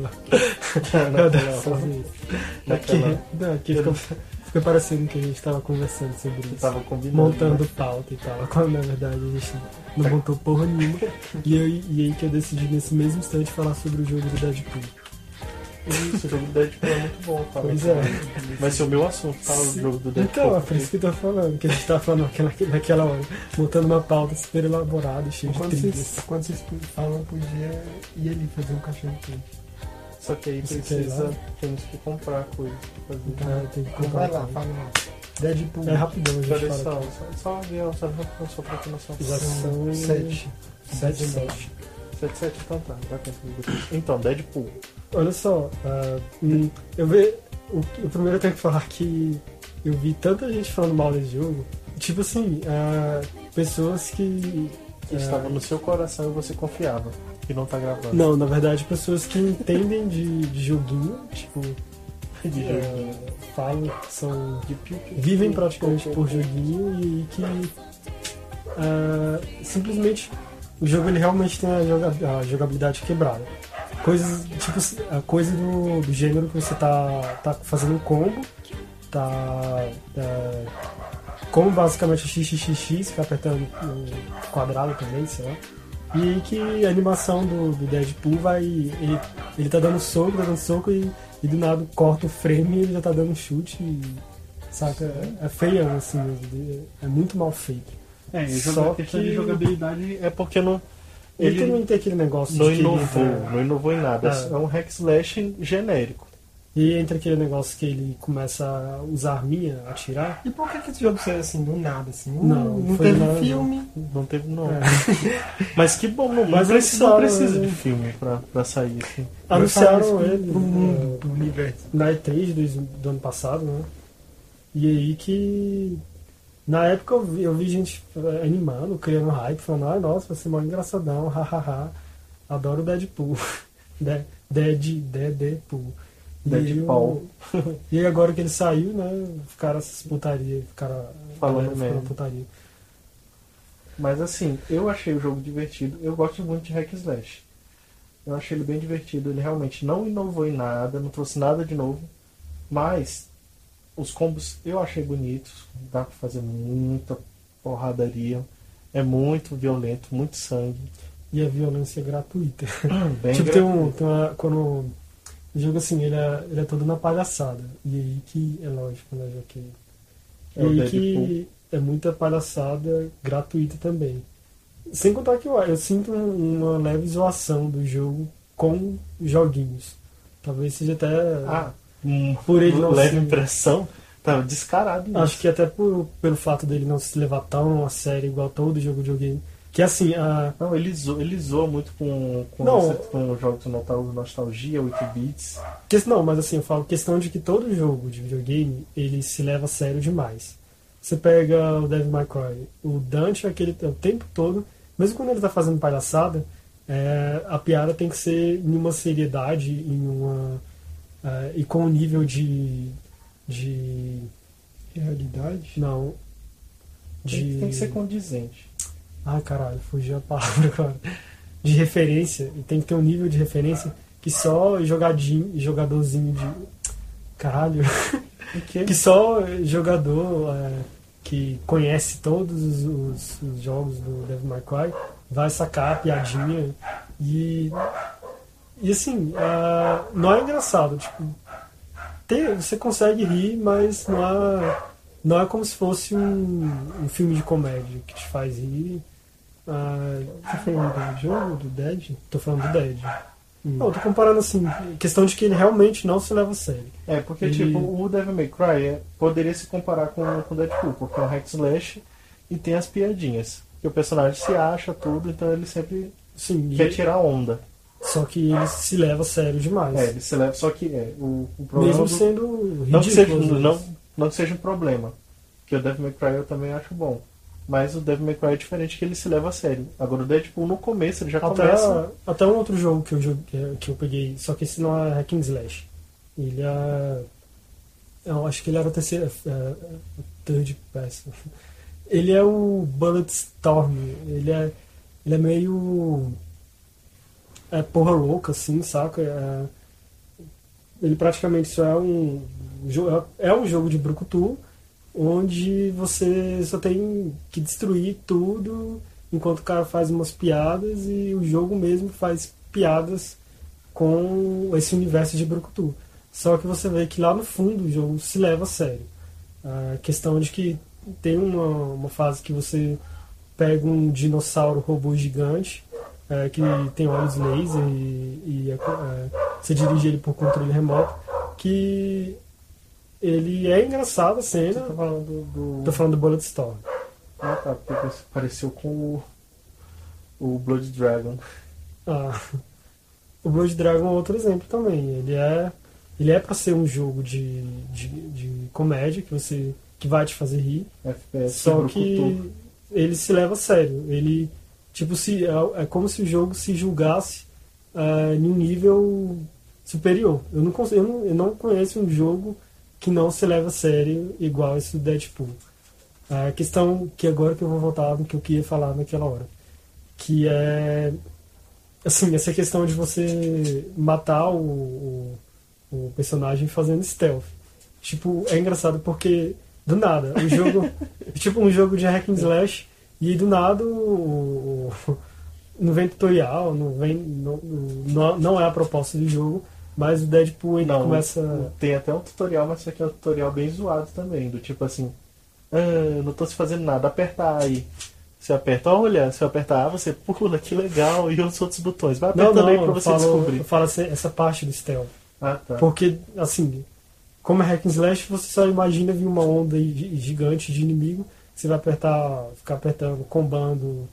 fazer isso. Aqui, naquela- não, fica parecendo que a gente tava conversando sobre isso. tava combinando. Montando né? pauta e tal. Quando na verdade a gente não montou porra nenhuma. E, eu, e aí que eu decidi nesse mesmo instante falar sobre o jogo do Deadpool. Isso, o jogo do Deadpool é muito bom, cara. Pois é. Vai ser o meu assunto, tá? O jogo do Deadpool. Então, é por isso que eu tô falando, que a gente tava falando naquela, naquela hora, montando uma pauta super elaborada, cheia de trilhas. vocês, quando vocês falam, podia ir ali fazer um cachorro quente. Só que aí Você precisa, temos que comprar coisa pra fazer. Ah, tem que Então comprar. vai lá, fala lá. Deadpool. É rapidão, a gente Peraí, fala. só, só, só ver, só, só, só pra ter noção. Já são Sete. Sete, sete. 7, 7, então tá, depois. Então, Deadpool. Olha só, hum, eu vi. O, o primeiro eu tenho que falar que eu vi tanta gente falando mal desse jogo. Tipo assim, ah, pessoas que. Que ah, estava no seu coração e você confiava. Que não tá gravando. Não, na verdade, pessoas que entendem de, de joguinho, tipo, De joguinho. falam que são. Vivem praticamente por joguinho e que ah, simplesmente o jogo ele realmente tem a, joga- a jogabilidade quebrada. Coisas tipo a coisa do, do gênero que você tá, tá fazendo um combo, tá. é, como basicamente XXX, fica apertando no quadrado também, sei lá. E aí que a animação do, do Deadpool vai. Ele, ele tá dando soco, tá dando soco e, e do nada corta o frame e ele já tá dando chute e. Saca? É, é feião, assim, mesmo. É muito mal feito. É, Só a questão que- de jogabilidade é porque não. Ele, Ele também tem aquele negócio não de inovou, entra- não inovou em nada. É. É um hack slash genérico. E entra aquele negócio que ele começa a usar arminha, atirar. E por que, que esse jogo saiu assim, do nada, assim? Não, não foi teve nada, filme. Não teve não. É. Mas que bom, não, Mas não precisa, não precisa né? de filme pra, pra sair assim. Anunciaram ele pro mundo, é, pro universo. na E3 do, do ano passado, né? E aí que. Na época eu vi, eu vi gente eh, animando, criando hype, falando, ai nossa, vai ser mó engraçadão, hahaha. Adoro o Deadpool. De- Dead, Deadpool. E Deadpool. eu- E aí agora que ele saiu, né? Ficaram essas putaria, ficaram Falando merda. putaria. Mas assim, eu achei o jogo divertido. Eu gosto muito de hack slash. Eu achei ele bem divertido. Ele realmente não inovou em nada, não trouxe nada de novo. Mas os combos eu achei bonitos. Dá pra fazer muita porradaria. É muito violento, muito sangue. E a violência é gratuita. Bem tipo, tem um, tem uma, quando o jogo assim, ele é, ele é todo na palhaçada. E aí que é lógico, né, já que. É E aí que é muita palhaçada gratuita também. Sem contar que eu, eu sinto um- uma leve zoação do jogo com joguinhos. Talvez seja até. Ah, Por ele não leve ser- impressão. Tá descarado isso. Acho que até por, pelo fato dele não se levar tão a sério igual todo jogo de videogame. Que assim, a, Não, ele zoa, ele zoa muito com, com, Não. esse- com jogos de nostalgia, 8 bits. Que- Não, mas assim, eu falo questão de que todo jogo de videogame ele se leva a sério demais. Você pega o Devil May Cry, o Dante é aquele o tempo todo, mesmo quando ele tá fazendo palhaçada, é, a piada tem que ser em uma seriedade, em uma é, e com um nível de de Realidade. não Tem, de tem que ser condizente. Ai, caralho, fugiu a palavra agora. De referência. E tem que ter um nível de referência que só jogadinho, jogadorzinho de. Caralho. Que só jogador é, que conhece todos os, os- os jogos do Devil May Cry vai sacar a piadinha. E. E assim, ah, não é engraçado. Tipo, tem- você consegue rir, mas não é, não é como se fosse um, um filme de comédia que te faz rir. Ah, Você falando do jogo, do Dead? tô falando do Dead. Hum. Não, eu tô comparando assim, questão de que ele realmente não se leva a sério. É, porque Ele- tipo, o Devil May Cry é- poderia se comparar com o Deadpool, porque é um hack slash e tem as piadinhas. Que o personagem se acha tudo, então ele sempre Sim, quer tirar onda. só que ele se leva a sério demais. É, ele se leva, só que é, o, o problema Mesmo do- sendo ridículo. não, que seja, não, não que seja um problema. Porque o Devil May Cry eu também acho bom. Mas o Devil May Cry é diferente que ele se leva a sério. Agora o Deadpool no começo ele já Até, começa. até um outro jogo que eu, joguei, que eu peguei, só que esse não é Hack and Slash. Ele é. Eu acho que ele era o terceiro. É, é, third person. Ele é o Bulletstorm. Ele é, ele é meio. é porra louca, assim, saca? É, ele praticamente só é um. jo- É um jogo de Brucutu, onde você só tem que destruir tudo enquanto o cara faz umas piadas e o jogo mesmo faz piadas com esse universo de Brucutu. Só que você vê que lá no fundo o jogo se leva a sério. A questão de que tem uma, uma fase que você pega um dinossauro robô gigante é, que tem olhos laser e, e é, é, você dirige ele por controle remoto que ele é engraçado a Você cena tá falando do. tô falando do Bulletstorm Ah tá, porque pareceu com o. O Blood Dragon. ah, o Blood Dragon é outro exemplo também ele é ele é para ser um jogo de, de, de comédia que você que vai te fazer rir FPS Só que ele se leva a sério. Ele, tipo, se, é, é como se o jogo se julgasse é, em um nível superior. Eu não, cons- eu, não, eu não conheço um jogo que não se leva a sério igual esse do Deadpool. A questão que agora que eu vou voltar no que eu queria falar naquela hora. Que é, assim, essa questão de você matar o, o, o personagem fazendo stealth. Tipo, é engraçado porque do nada, o jogo, tipo um jogo de hack and slash e do nada o, o- não vem tutorial, não vem não, não, não é a proposta do jogo, mas o Deadpool ele Não, começa Tem até um tutorial, mas isso aqui é um tutorial bem zoado também. Do tipo assim, ah, não tô se fazendo nada, apertar aí. Você aperta, olha, se eu apertar A, você pula, que legal, e os outros botões. Vai não, apertando não, aí pra eu você falo, descobrir. eu falo essa, essa parte do stealth. Ah, tá. Porque, assim, como é hack and slash, você só imagina vir uma onda gi- gigante de inimigo, você vai apertar, ficar apertando, combando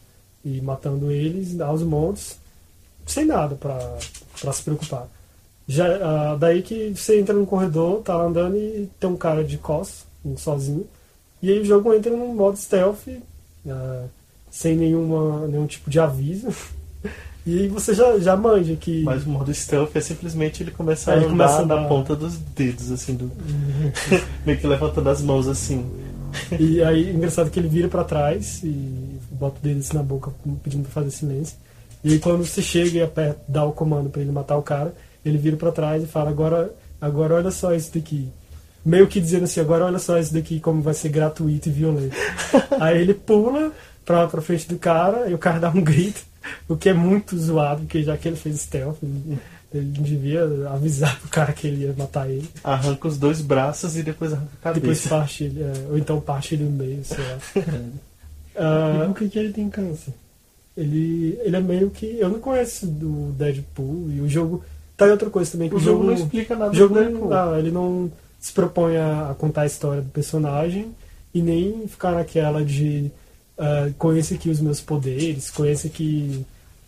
e matando eles aos montes, sem nada pra, pra se preocupar. Já, ah, daí que você entra no corredor, tá lá andando e tem um cara de costas, um sozinho, e aí o jogo entra num modo stealth, ah, sem nenhuma, nenhum tipo de aviso. E aí você já, já manja que. Mas o modo stealth é simplesmente ele começar É, a ele andar começa a na andar. ponta dos dedos, assim, do... meio que levantando as mãos assim. E aí, engraçado que ele vira pra trás e bota o dedo assim na boca, pedindo pra fazer silêncio. E aí, quando você chega e aperta, dá o comando pra ele matar o cara, ele vira pra trás e fala: Agora, agora olha só isso daqui. Meio que dizendo assim: Agora olha só isso daqui, como vai ser gratuito e violento. aí ele pula pra, pra frente do cara e o cara dá um grito, o que é muito zoado, porque já que ele fez stealth, ele, ele devia avisar pro cara que ele ia matar ele. Arranca os dois braços e depois arranca a cabeça. Depois parte ele, é, ou então parte ele no meio, sei lá. Ah, E por que, que ele tem câncer? ele, ele é meio que. Eu não conheço do Deadpool e o jogo. Tá outra coisa também, que O jogo não explica nada o jogo não, ah, ele não se propõe a, a contar a história do personagem e nem ficar naquela de ah, conheça aqui os meus poderes, conheça aqui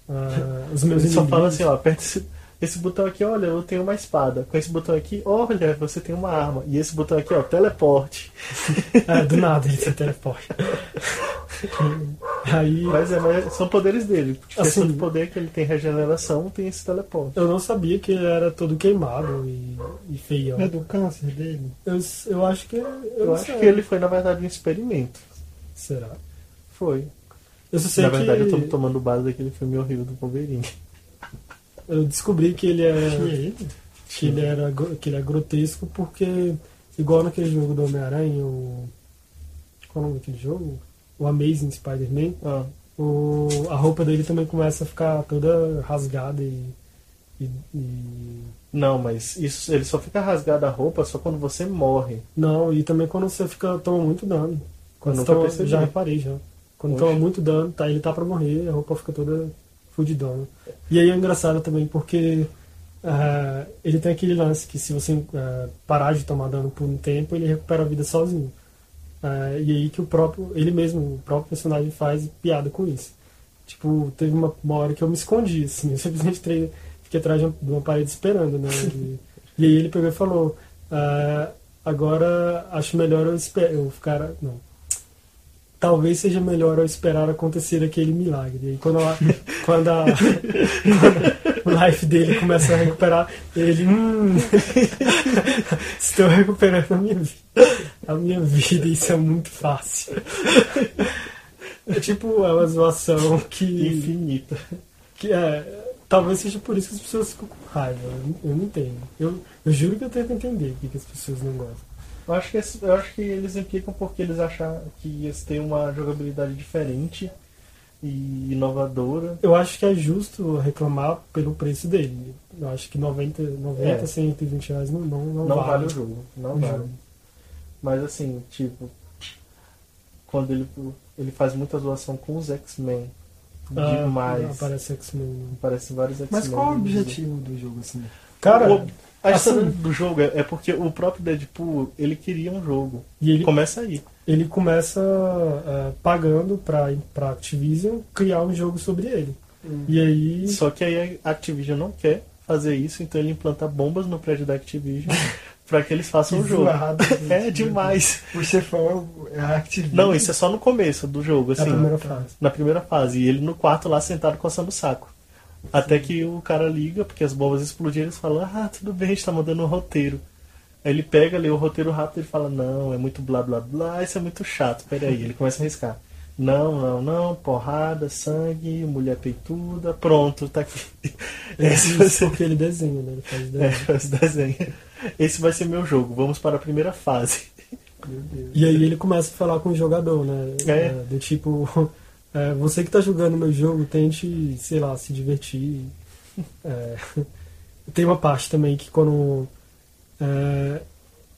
ah, os meus Ele só inimigos. fala assim, ó, aperta esse, esse botão aqui, olha, eu tenho uma espada. Com esse botão aqui, olha, você tem uma arma. E esse botão aqui, ó, teleporte. É, do nada ele se teleporta. aí Mas, é, mas são poderes dele. Tipo, Assim- assim, poder que ele tem regeneração, tem esse teleporte. eu não sabia que ele era todo queimado e, e feio. É do câncer dele? Eu, eu acho que. Eu, Eu acho sei. que ele foi, na verdade, um experimento. Será? Foi. Eu só sei na verdade, que eu tô tomando base daquele filme horrível do Wolverine. Eu descobri que ele é que ele era que ele é grotesco porque igual naquele jogo do Homem-Aranha, o qual é o nome daquele jogo? O Amazing Spider-Man, Ah, o, a roupa dele também começa a ficar toda rasgada e, e, e- não, mas isso, ele só fica rasgado a roupa só quando você morre. não, e também quando você fica toma muito dano. Quando Eu toma, já reparei já. Quando Oxe. toma muito dano, tá, ele tá pra morrer, a roupa fica toda fudidona. E aí é engraçado também porque ah, ele tem aquele lance que se você ah, parar de tomar dano por um tempo, ele recupera a vida sozinho. Ah, e aí que o próprio, ele mesmo, o próprio personagem faz piada com isso. Tipo, teve uma, uma hora que eu me escondi, assim, eu simplesmente fiquei atrás de uma, de uma parede esperando, né? E, e aí ele pegou e falou, agora acho melhor eu, esper eu ficar. Não. Talvez seja melhor eu esperar acontecer aquele milagre. E aí quando, a, quando, a, quando o life dele começa a recuperar, ele. Hum, estou recuperando a minha vida. A minha vida, isso é muito fácil. É tipo, é uma zoação que. Infinita. que é, talvez seja por isso que as pessoas ficam com raiva. Eu, não- eu não entendo. Eu, eu juro que eu tento entender por que que as pessoas não gostam. Eu acho que, esse- eu acho que eles implicam porque eles acham que ia ter uma jogabilidade diferente e inovadora. Eu acho que é justo reclamar pelo preço dele. Eu acho que 90, 90 É. 120 reais não, não, não, Não, vale, vale o jogo. Não o vale. jogo. Mas assim, tipo, quando ele, ele faz muita zoação com os X-Men. Ah, Demais. Aparece X-Men. Aparecem vários X-Men. Mas qual o objetivo do jogo, assim? Cara, O- a história assim- do jogo é é porque o próprio Deadpool, ele queria um jogo. e ele, Começa aí. ele começa ah, pagando pra, pra Activision criar um jogo sobre ele. E aí. Só que aí a Activision não quer fazer isso, então ele implanta bombas no prédio da Activision pra que eles façam o Que jogo. zoado, gente. É demais. O chefão é a Activision. Não, isso é só no começo do jogo, É assim. a primeira fase. na primeira fase. E ele no quarto lá sentado coçando o saco. Até que o cara liga, porque as bombas explodiram, eles falam, ah, tudo bem, a gente tá mandando um roteiro. Aí ele pega, lê o roteiro rápido e fala, não, é muito blá blá blá, isso é muito chato, peraí. Ele começa a riscar. Não, não, não, porrada, sangue, mulher peituda, pronto, tá aqui. Esse vai ser, porque ele desenha, né? Ele faz é, desenho. faz desenho. Esse vai ser meu jogo, vamos para a primeira fase. Meu Deus. E aí ele começa a falar com o jogador, né? É. do tipo, é, você que tá jogando meu jogo, tente, sei lá, se divertir. É, tem uma parte também que quando é,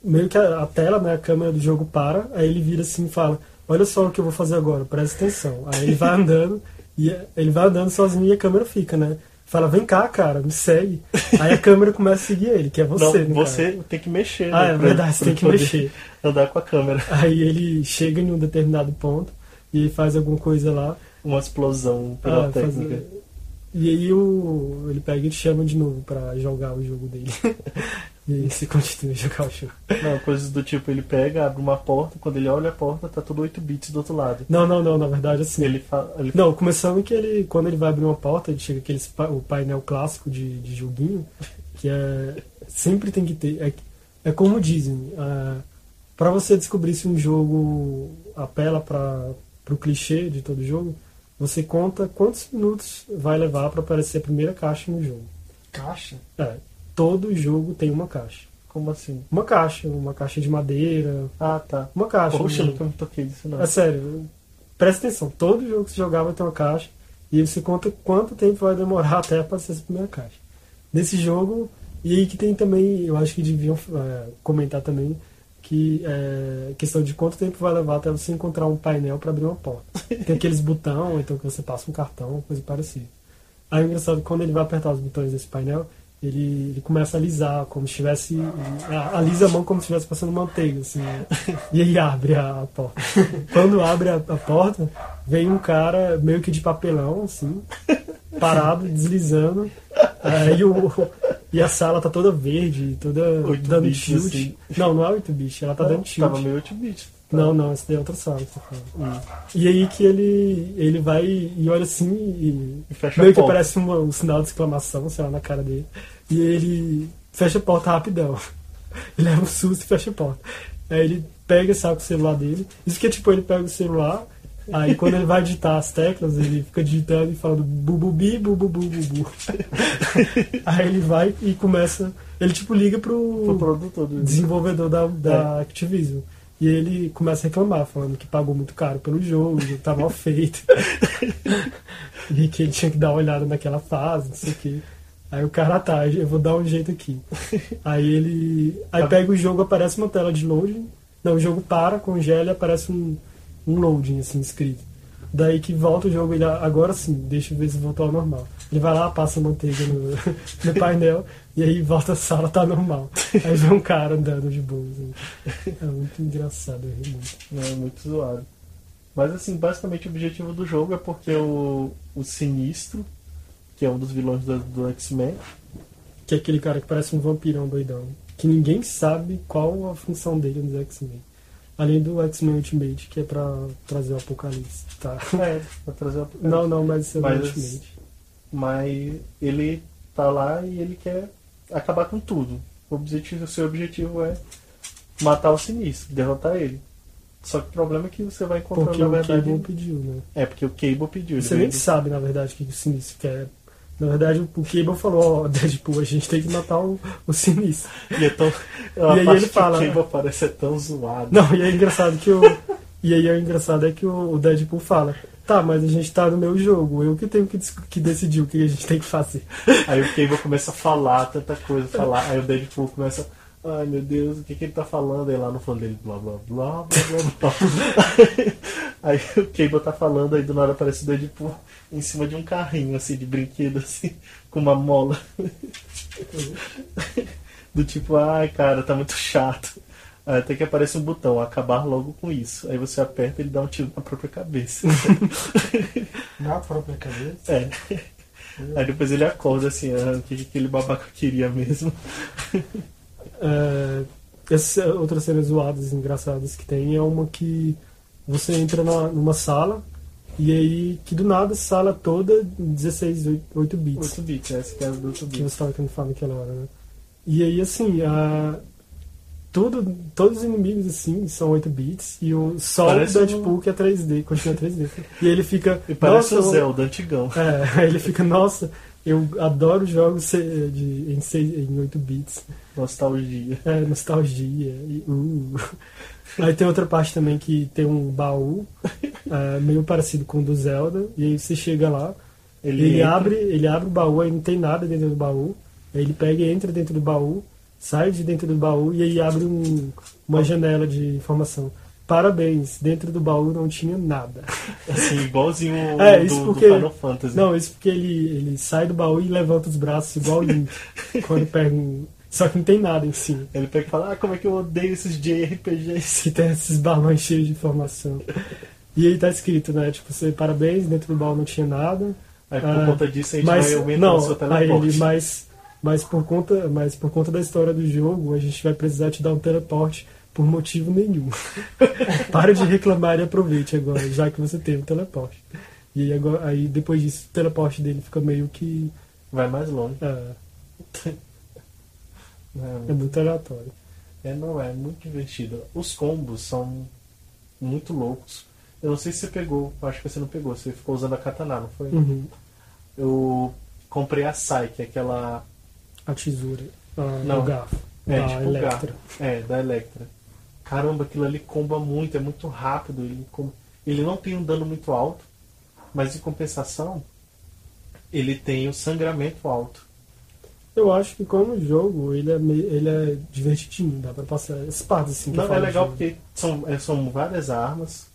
meio que a, a tela, né, a câmera do jogo para, aí ele vira assim e fala, olha só o que eu vou fazer agora, presta atenção. Aí ele vai andando, e ele vai andando sozinho e a câmera fica, né? Fala, vem cá, cara, me segue. Aí a câmera começa a seguir ele, que é você, não, né, cara? você tem que mexer. Ah, né, é pra- verdade, você tem que mexer. Andar com a câmera. Aí ele chega em um determinado ponto e faz alguma coisa lá. Uma explosão ah, faz- e aí o, ele pega e chama de novo pra jogar o jogo dele. e aí você continua a jogar o jogo. Não, coisas do tipo, ele pega, abre uma porta, quando ele olha a porta, tá tudo 8 bits do outro lado. Não, não, não, na verdade assim. Ele. Ele... Não, começando que ele, quando ele vai abrir uma porta, ele chega aquele o painel clássico de, de joguinho, que é sempre tem que ter. É, é como dizem, é, para você descobrir se um jogo apela para o clichê de todo jogo, você conta quantos minutos vai levar para aparecer a primeira caixa no jogo. Caixa? É, todo jogo tem uma caixa. Como assim? Uma caixa, uma caixa de madeira, Ah, tá. uma caixa. Poxa, né? nunca me toquei disso, não. É sério, presta atenção, todo jogo que você jogar vai ter uma caixa e você conta quanto tempo vai demorar até aparecer essa primeira caixa. Nesse jogo, e aí que tem também, eu acho que deviam é, comentar também, que é questão de quanto tempo vai levar até você encontrar um painel para abrir uma porta. Tem aqueles botão, então que você passa um cartão, coisa parecida. Aí o engraçado, quando ele vai apertar os botões desse painel, ele, ele começa a alisar, como se estivesse. a- Alisa a mão como se estivesse passando manteiga, assim. né? E aí abre a, porta. Quando abre a, a porta, vem um cara meio que de papelão, assim, parado, deslizando. Aí o, e a sala tá toda verde, toda dando tilt. assim. Não, não é 8 bits, ela tá dando tilt. Tava meio 8 bits. Não, não, essa daí é outra sala que você fala. E aí que ele, ele vai e olha assim e E fecha meio a que aparece uma- um sinal de exclamação, sei lá, na cara dele. E ele fecha a porta rapidão. Ele leva um susto e fecha a porta. Aí ele pega, saca o celular dele. Isso que é tipo, ele pega o celular, aí quando ele vai digitar as teclas, ele fica digitando e falando bububi, bububu, bubu. Aí ele vai e começa. Ele tipo liga Pro pro desenvolvedor da, da É. Activision. E ele começa a reclamar, falando que pagou muito caro pelo jogo, jogo tá mal feito. e que ele tinha que dar uma olhada naquela fase, não sei o quê. Aí o cara, tá, eu vou dar um jeito aqui. Aí ele. Aí pega o jogo, aparece uma tela de loading. Não, o jogo para, congela e aparece um, um loading assim escrito. Daí que volta o jogo, ele agora sim, deixa eu ver se voltou ao normal. Ele vai lá, passa manteiga no, no painel e aí volta a sala, tá normal. Aí vê um cara andando de boa. assim. É muito engraçado, eu muito. Não, é muito zoado. Mas assim, basicamente o objetivo do jogo é porque o, o Sinistro, que é um dos vilões do, do X-Men, Que é aquele cara que parece um vampirão doidão. Que ninguém sabe qual a função dele nos X-Men. Além do X-Men Ultimate, que é pra trazer o apocalipse. Tá. é, pra trazer o Não, não, mas isso é o Mas- Ultimate. Mas ele tá lá e ele quer acabar com tudo. O, objetivo, o seu objetivo é matar o Sinistro, derrotar ele. Só que o problema é que você vai encontrar, Porque na o verdade. Cable pediu, né? É, porque o Cable pediu. Você nem veio- sabe, na verdade, o que o Sinistro quer. Na verdade, o Cable falou, ó, Deadpool, a gente tem que matar o, o sinistro. E, é tão, E aí ele fala- o Cable parece tão zoado. Não, e é engraçado que o. E aí é engraçado é que o o Deadpool fala, tá, mas a gente tá no meu jogo, eu que tenho que, que decidir o que a gente tem que fazer. Aí o Cable começa a falar tanta coisa, falar. Aí o Deadpool começa. Ai meu Deus, o que, que ele tá falando? Aí lá no fundo dele, blá blá blá blá blá blá. aí o Cable tá falando, aí do nada aparece o Deadpool em cima de um carrinho assim de brinquedo, assim, com uma mola. Do tipo, ai cara, tá muito chato. Aí até que aparece um botão, acabar logo com isso. Aí você aperta e ele dá um tiro na própria cabeça. Na própria cabeça. É. Aí depois ele acorda assim, ah, o que, que aquele babaca queria mesmo. É, essas outras cenas zoadas, engraçadas que tem, é uma que você entra na- numa sala e aí que do nada a sala toda 16, 8, 8 bits. 8 bits, essa que é do 8 que bits. você estava querendo falar naquela hora, né? E aí, assim, a... Tudo, todos os inimigos, assim, são 8 bits, e o, só Parece o Deadpool um- que é 3D, continua 3D. E ele fica. E parece nossa, o Zelda antigão. É, ele fica, nossa, eu adoro jogos se- de, em, 6, em 8 bits. Nostalgia. É, nostalgia. E, uh. Aí tem outra parte também que tem um baú, é, meio parecido com o do Zelda, e aí você chega lá, Ele, ele, abre, ele abre o baú, aí não tem nada dentro do baú. Aí ele pega e entra dentro do baú, sai de dentro do baú e aí abre um- uma janela de informação. Parabéns, dentro do baú não tinha nada. Assim, igualzinho o É, do, isso do porque- Final Fantasy. Não, isso porque ele, ele sai do baú e levanta os braços igual o Link. quando pega um... Só que não tem nada em cima. Ele pega e fala, ah, como é que eu odeio esses JRPGs. Que tem esses balões cheios de informação. E aí tá escrito, né? Tipo, você, parabéns, dentro do baú não tinha nada. Aí por Ah, conta disso a gente mas vai aumentando não, o seu teleporte. ele, mas, mas por conta, mas por conta da história do jogo, a gente vai precisar te dar um teleporte por motivo nenhum. Para de reclamar e aproveite agora, já que você tem um teleporte. E aí, agora, aí depois disso, o teleporte dele fica meio que Vai mais longe. é, É, é muito aleatório. É, não é, muito divertido. Os combos são muito loucos. Eu não sei se você pegou, acho que você não pegou, você ficou usando a katana, não foi? Uhum. Eu comprei a Sai, que é aquela. A tesoura, a, Não. o garfo, É, a tipo o Electra. garfo. É, da Electra. Caramba, aquilo ali comba muito, é muito rápido. Ele, ele não tem um dano muito alto, mas em compensação, ele tem o sangramento alto. Eu acho que como jogo, ele é, meio, ele é divertidinho, dá pra passar. As partes assim que Não, é legal porque são, é, são várias armas.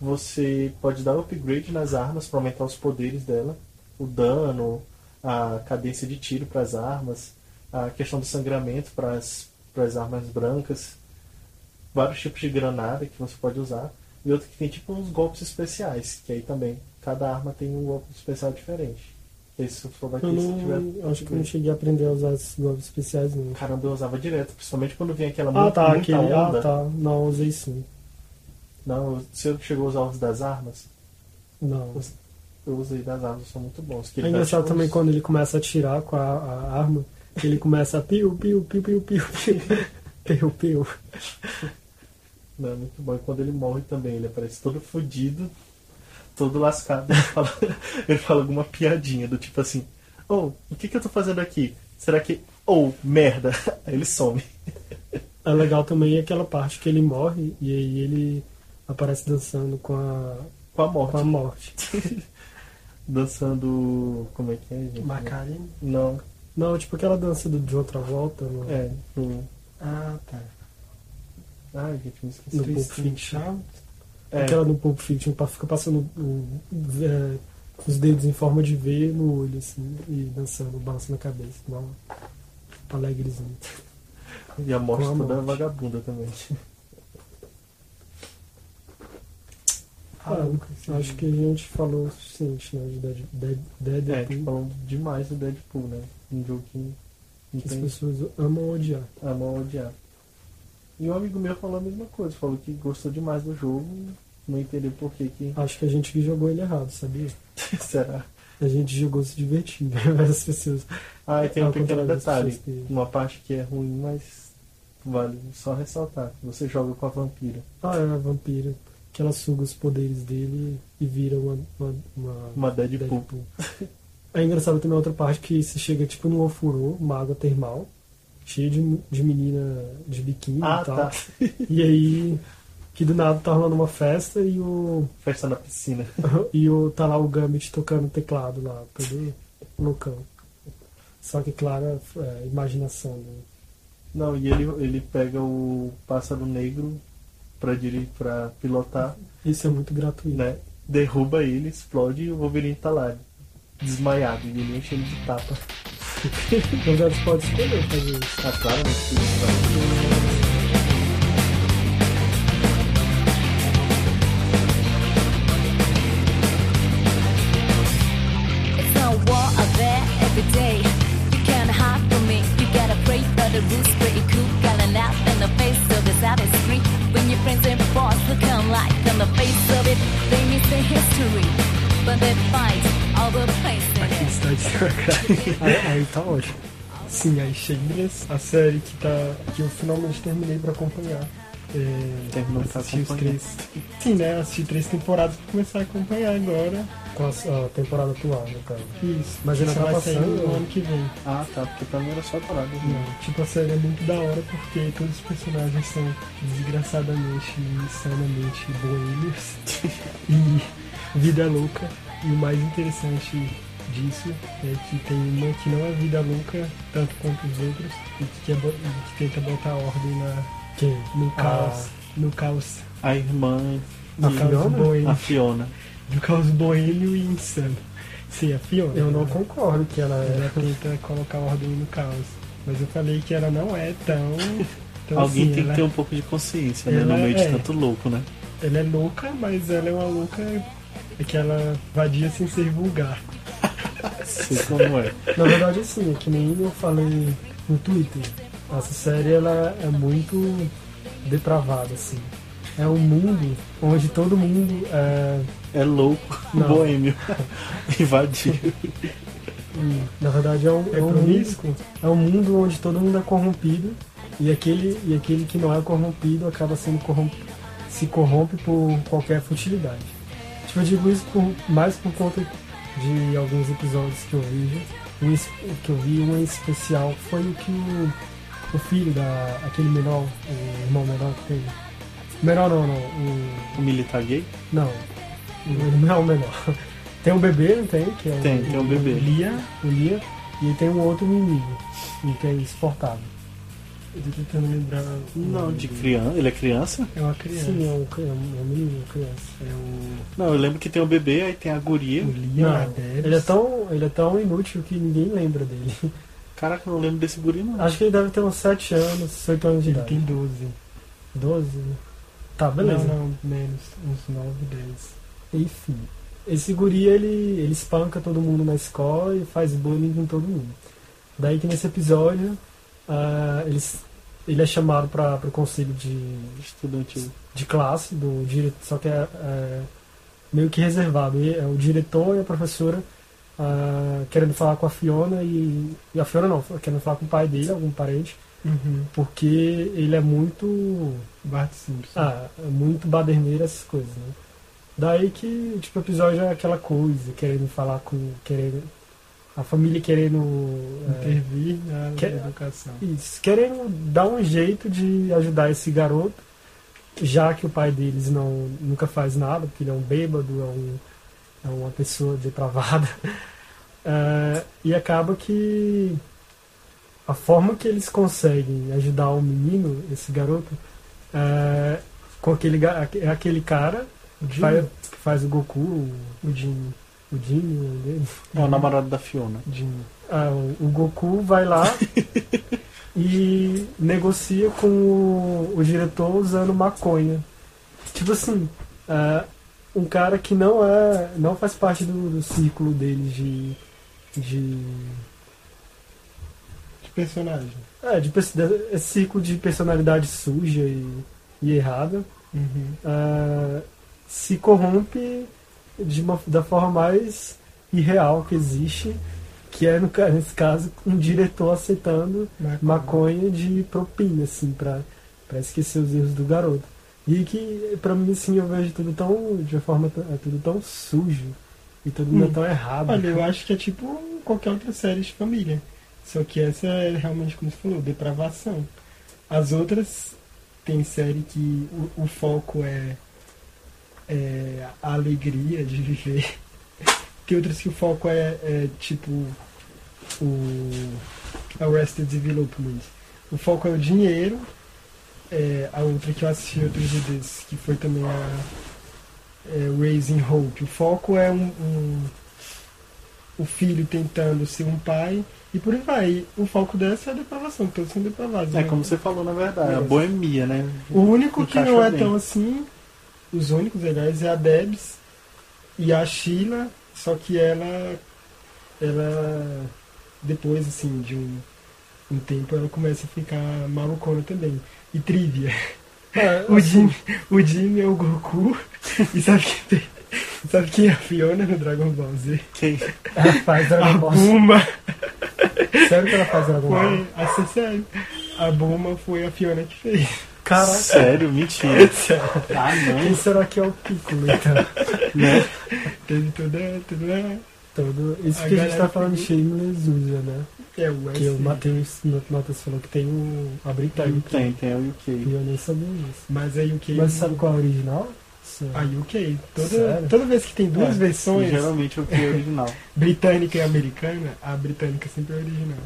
Você pode dar upgrade nas armas para aumentar os poderes dela, o dano, a cadência de tiro para as armas, a questão do sangramento para as armas brancas, vários tipos de granada que você pode usar, e outro que tem tipo uns golpes especiais, que aí também cada arma tem um golpe especial diferente. Esse se for daqui, Eu se não, tiver. acho que eu não cheguei a aprender a usar esses golpes especiais, não. Caramba, eu usava direto, principalmente quando vinha aquela Ah, tá, muita aquele. onda. Ah, tá. Não, usei sim. Não, você chegou a usar os das armas? Não. Eu usei das armas, são muito bons. É engraçado tipo, também uns- quando ele começa a atirar com a, a arma, ele começa a piu, piu, piu, piu, piu, piu, piu, piu. Não, é muito bom. E quando ele morre também, ele aparece todo fodido, todo lascado. Ele fala, ele fala alguma piadinha do tipo assim: Oh, o que, que eu tô fazendo aqui? Será que. Oh, merda! Aí ele some. É legal também aquela parte que ele morre e aí ele aparece dançando com a, Com a morte. com a morte. Dançando. Como é que é, gente? Macarin. Não. Não, tipo aquela dança do de outra volta no, É. No... Ah, tá. Ai, gente, me esqueci. no Pulp Fiction. É. Aquela do Pulp Fiction, fica passando é, os dedos em forma de V no olho, assim, e dançando, balançando a cabeça, um alegrezinho. E a morte Com a toda morte. vagabunda também. Ah, sei. acho que a gente falou o suficiente, né, de Dead, Dead, É, Deadpool, tipo, falando demais do Deadpool, né? Um jogo que que as pessoas amam odiar. amam odiar. E um amigo meu falou a mesma coisa, falou que gostou demais do jogo, não entendeu por que que. Acho que a gente que jogou ele errado, sabia? Será? A gente jogou se divertindo, várias pessoas. Ah, e tem um pequeno detalhe. que- Uma parte que é ruim, mas vale só ressaltar. Você joga com a vampira. Ah, é a vampira, que ela suga os poderes dele e vira uma, uma, uma Uma Deadpool. É engraçado também outra parte que se chega tipo num ofurô, uma água termal, cheia de, de menina de biquíni Ah, e tal. tá. E aí, que do nada tá rolando uma festa e o. Festa na piscina. e o, tá lá o Gambit tocando teclado lá, todo loucão. Só que, claro, é imaginação. Né? Não, e ele, ele pega o pássaro negro pra, dirigir, pra pilotar, Isso é muito gratuito. né? Derruba ele, explode e o Wolverine tá lá, desmaiado. E ele enche ele de tapa. Então já pode escolher fazer isso. Ah, claramente que tá ótimo. Sim, aí Shameless, a série que, tá, que eu finalmente terminei pra acompanhar. É, Terminou pra os acompanhar. três. Sim, né? Assisti três temporadas pra começar a acompanhar agora. Com a, a temporada atual, no caso. Isso. Mas ainda tá vai sair passando, no né? ano que vem. Ah, tá, porque pra mim era só parada. Não, tipo, a série é muito da hora porque todos os personagens são desgraçadamente, insanamente boêmios e vida louca. E o mais interessante disso é que tem uma que não é vida louca tanto quanto os outros e que, e que tenta botar ordem na, Quem? no caos. No caos. A irmã, A No caos Fiona? boêmio. a Fiona. No caos boêmio e insano. Sim, a Fiona. Eu não concordo que ela Ela é. tenta colocar ordem no caos. Mas eu falei que ela não é tão. tão Alguém assim, tem ela, que ter um pouco de consciência, né? ela No meio de é. tanto louco, né? ela é louca, mas ela é uma louca é que ela vadia sem ser vulgar. Sei como é. Na verdade, assim, é que nem eu falei no Twitter. Essa série ela é muito depravada, assim. É um mundo onde todo mundo é. É louco, Não. boêmio. Invadir. Na verdade, é um, É é um mundo, é um mundo onde todo mundo é corrompido e aquele, e aquele que não é corrompido acaba sendo corromp, se corrompe por qualquer futilidade. Tipo, eu digo isso por- mais por conta de alguns episódios que eu vi. Um, que eu vi um em especial foi o que o, o filho da. aquele menor, o irmão menor que tem. Menor não, não. O, O militar gay? não. O irmão menor. Tem um bebê, não tem? Que é o- Tem, tem um bebê. o Lia, o Lia, e tem um outro menino, e que é exportado. Eu tô tentando lembrar. Não, de dele. criança. Ele é criança? É uma criança. Sim, é um, é um, é um menino, uma criança. É o. Não, eu lembro que tem o bebê, aí tem a guria. O Liam Não, Adebs. ele é, tão, ele é tão inútil que ninguém lembra dele. Caraca, eu não lembro desse guri, não. Acho que ele deve ter uns 7 anos, 8 anos de Ele idade. tem 12. 12? Tá, beleza. Não, não, menos. Uns 9, 10. Enfim, esse guri ele, ele espanca todo mundo na escola e faz bullying com todo mundo. Daí que nesse episódio ah, eles, ele é chamado para o conselho de, Estudantil. de classe do diretor, só que é, é meio que reservado. E é o diretor e a professora ah, querendo falar com a Fiona e, e a Fiona não, querendo falar com o pai dele, algum parente, Uhum. porque ele é muito Bart Simpson. ah, é muito baderneiro essas coisas, né? Daí que, tipo, o episódio é aquela coisa, querendo falar com. querendo. A família querendo. é, Intervir na que- educação. isso, querendo dar um jeito de ajudar esse garoto, já que o pai deles não nunca faz nada, porque ele é um bêbado, é, um, é uma pessoa depravada. É, e acaba que a forma que eles conseguem ajudar o menino, esse garoto, é, com aquele, é aquele cara que faz, que faz o Goku, o, Jim. O Jimmy, nome dele. É o namorado da Fiona. Jim. Ah, o o Goku vai lá e negocia com o, o diretor usando maconha. Tipo assim, ah, um cara que não é. não faz parte do, do círculo deles de. de. De personagem. É, de, de- esse círculo de personalidade suja e, e errada. Uhum. ah, se corrompe de uma, da forma mais irreal que existe, que é, no, nesse caso, um diretor aceitando maconha de propina, assim, pra, pra esquecer os erros do garoto. E que, pra mim, assim, eu vejo tudo tão, de uma forma, é tudo tão sujo, E mundo Hum. tão errado. Olha, eu acho que é tipo qualquer outra série de família. Só que essa é realmente, como você falou, depravação. As outras tem série que o, o foco é, é a alegria de viver. Tem outras que o foco é, é tipo o Arrested Development. O foco é o dinheiro. É, a outra que eu assisti outros dias que foi também a é, Raising Hope. O foco é um, um o filho tentando ser um pai e por aí vai. O foco dessa é a depravação, todos são depravados. É né? como você falou, na verdade, a Isso. boemia, né? O único que Encaixa não é bem. tão assim, os únicos, aliás, é a Debs e a Sheila, só que ela, ela depois, assim, de um, um tempo, ela começa a ficar malucona também. E trivia. É, O Jimmy, o Jimmy é o Goku. E sabe quem, tem- sabe quem é a Fiona no Dragon Ball Z? Quem? ela faz A Dragon Ball. Buma Sério que ela faz Dragon Ball? foi. Assim, sério. A Buma foi a Fiona que fez. Caraca. Sério? Mentira. Sério. Ah, Quem não. será que é o Piccolo, então? Né? Teve toda. toda Todo... Isso A que a gente tá falando de. Shameless usa, né? é o Que o S. Matheus Notas falou que tem o, a britânica. Tem, tem o E UK. eu nem sabia disso. Mas aí o que. Mas sabe qual é a original? Sim. A UK. Toda, Sério? toda vez que tem duas É, versões, Geralmente o UK é original. britânica e americana, a britânica sempre é original.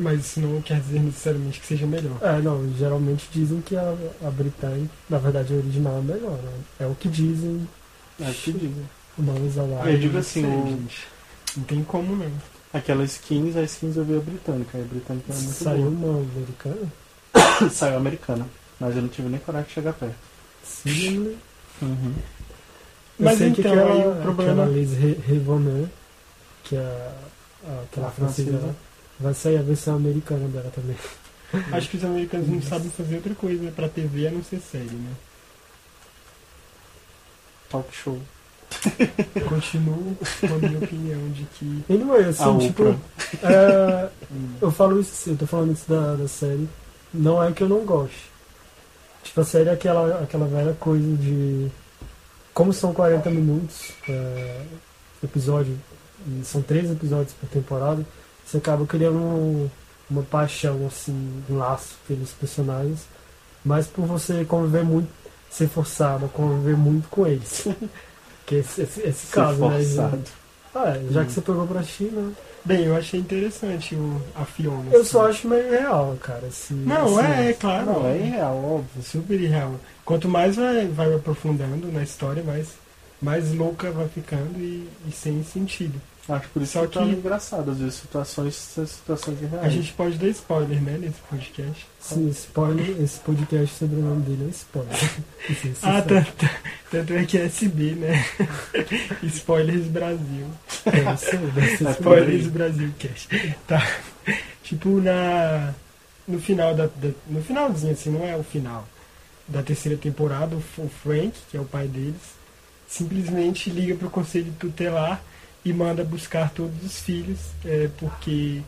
Mas isso não quer dizer necessariamente que seja melhor. É, não, geralmente dizem que a, a britânica, na verdade, a original é melhor, né? É o que dizem É o que dizem. humanos ao Eu digo não assim, sei, o- gente. Não tem como não. Aquelas skins, a skins eu vi a britânica. A britânica é muito Saiu boa. uma americana. Saiu americana. Mas eu não tive nem coragem de chegar perto. Sim, Uhum. Mas sei que então, aquela, aí o problema- aquela Liz Re- Revonet, que é a, a- aquela A francesa, francesa. Vai sair a versão americana dela também. Acho que os americanos não sabem fazer outra coisa pra TV a não ser série, né? Talk show. Continuo com a minha opinião de que. Anyway, assim, A tipo, Oprah. é, eu falo isso, assim, eu tô falando isso da, da série, não é que eu não goste. Tipo, a série é aquela, aquela velha coisa de. Como são 40 minutos é, episódio, e são três episódios por temporada, você acaba criando um- uma paixão, assim, um laço pelos personagens, mas por você conviver muito, ser forçado a conviver muito com eles. que esse, esse, esse Ser caso, né? forçado. Ah, é, já que você pegou pra China, Bem, eu achei interessante o, a Fiona. eu assim. só acho meio real, cara. Esse, Não, esse- é, é claro. Não, é irreal, óbvio. Super irreal. Quanto mais vai, vai aprofundando na história, mais, mais louca vai ficando e, e sem sentido. Acho por isso Só que, tá engraçado. Às vezes situações são situações irreais. A gente pode dar spoiler, né, nesse podcast. Sim, spoiler, esse podcast sobre o nome dele é spoiler. Ah, tanto, tanto é que é SB, né? Spoilers Brasil. É, isso aí, deve ser É. Spoilers Brasil Cast. Tá. Tipo, na. No final da, da- No finalzinho, assim, não é o final. Da terceira temporada, o Frank, que é o pai deles, simplesmente liga pro conselho tutelar e manda buscar todos os filhos, é, porque.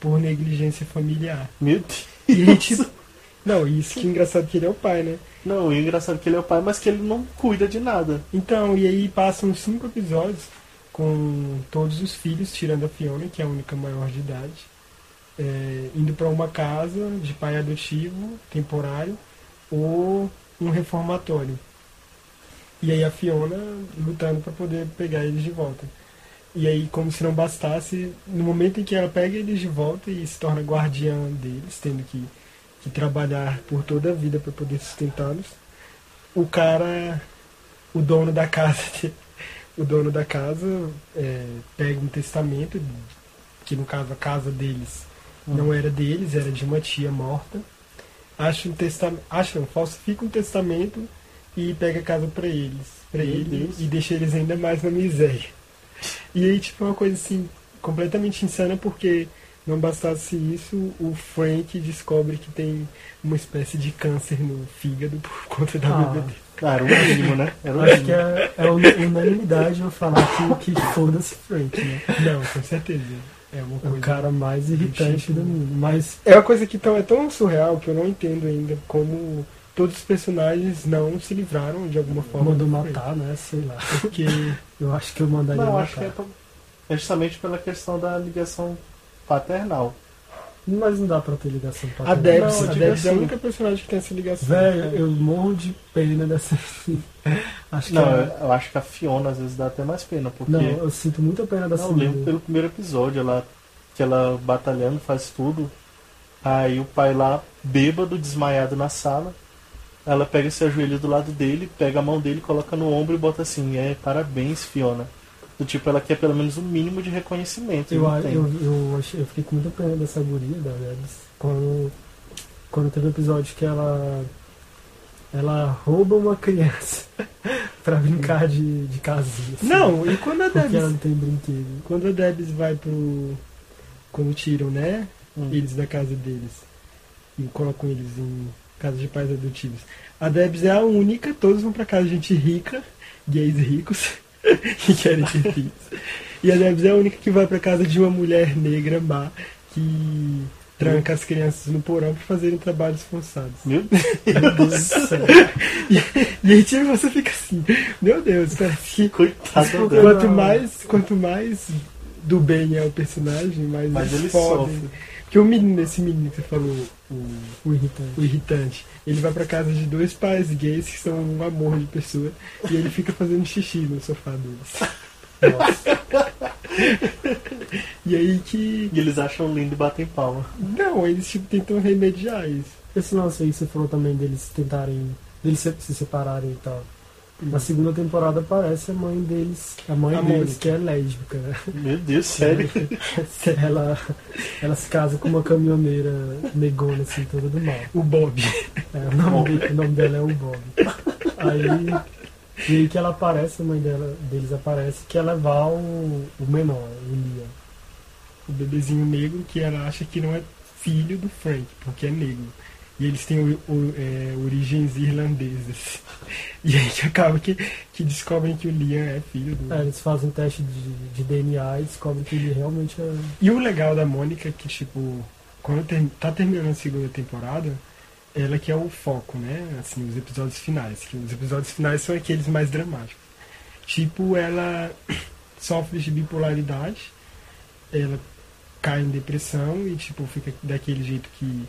por negligência familiar. Meu Deus. E. Não, isso que é engraçado que ele é o pai, né? Não, e o engraçado é que ele é o pai, mas que ele não cuida de nada. Então, e aí passam cinco episódios com todos os filhos, tirando a Fiona, que é a única maior de idade, é, indo para uma casa de pai adotivo, temporário, ou um reformatório. E aí a Fiona lutando para poder pegar eles de volta. E aí, como se não bastasse, no momento em que ela pega eles de volta e se torna guardiã deles, tendo que, que trabalhar por toda a vida para poder sustentá-los, o cara, o dono da casa, o dono da casa é, pega um testamento, que no caso a casa deles não era deles, era de uma tia morta, acha um testamento, acha, não, falsifica um testamento e pega a casa para eles, para ele e deixa eles ainda mais na miséria. E aí tipo é uma coisa assim completamente insana porque não bastasse isso, o Frank descobre que tem uma espécie de câncer no fígado por conta da Ah. Ah, era o mínimo, né? Era o Acho mínimo. que é, é un- unanimidade eu falar que, que foda-se Frank, né? Não, com certeza. É uma É coisa. o cara mais irritante do mundo. Mas É uma coisa que tão, é tão surreal que eu não entendo ainda como todos os personagens não se livraram de alguma forma. Mandou matar, né? Sei lá. Porque Eu acho que eu mandaria Não, matar. acho que é, pra- é justamente pela questão da ligação paternal. Mas não dá pra ter ligação pra a. Debs, Não, a Debs é a assim. única personagem que tem essa ligação. Velho, eu morro de pena dessa. acho que Não, é- eu, acho que a Fiona às vezes dá até mais pena, porque Não, eu sinto muita pena da Não, eu lembro pelo primeiro episódio, ela, que ela batalhando, faz tudo. Aí o pai lá, bêbado, desmaiado na sala. Ela pega esse ajoelho do lado dele, pega a mão dele, coloca no ombro e bota assim, é, parabéns, Fiona. Do tipo, ela quer pelo menos um mínimo de reconhecimento. Eu, eu, eu, achei, eu fiquei com muita pena dessa guria da Debs. Quando, quando teve um episódio que ela. Ela rouba uma criança pra brincar de, de casinha. assim, Não, e quando a Debs ela não tem brinquedo. Quando a Debs vai pro. Quando tiram, né? Hum. Eles da casa deles. E colocam eles em casa de pais adotivos. A Debs é a única, todos vão pra casa de gente rica, gays ricos, que querem ter filhos. E a Debs é a única que vai pra casa de uma mulher negra má que tranca as crianças no porão pra fazerem trabalhos forçados. Meu Deus, do céu. E aí tipo, você fica assim, meu Deus, parece que coitada quanto mais, quanto mais do bem é o personagem, mais Mas eles ele podem. sofre. Porque o menino, esse menino que você falou, o, O irritante. o irritante, ele vai pra casa de dois pais gays que são um amor de pessoa e ele fica fazendo xixi no sofá deles. Nossa. E aí que. E eles acham lindo e batem palma. Não, eles tipo, tentam remediar isso. Esse lance aí que você falou também deles tentarem. deles se, se separarem e tal. Na segunda temporada aparece a mãe deles. A mãe A deles Mônica. que é lésbica, né? Meu Deus, sério. ela, ela se casa com uma caminhoneira negona, assim, toda do mal. O Bob. É, o, nome dele- o nome dela é o Bob. Aí, e aí que ela aparece, a mãe dela, deles aparece, que é levar o, o menor, o Liam. O bebezinho negro que ela acha que não é filho do Frank, porque é negro. E eles têm o- o- é, origens irlandesas. E aí que acaba que, que descobrem que o Liam é filho do. É, eles fazem teste de, de DNA e descobrem que ele realmente é. E o legal da Mônica é que, tipo, quando ter- tá terminando a segunda temporada, ela que é o foco, né? Assim, os episódios finais. Que os episódios finais são aqueles mais dramáticos. Tipo, ela sofre de bipolaridade, ela cai em depressão e, tipo, fica daquele jeito que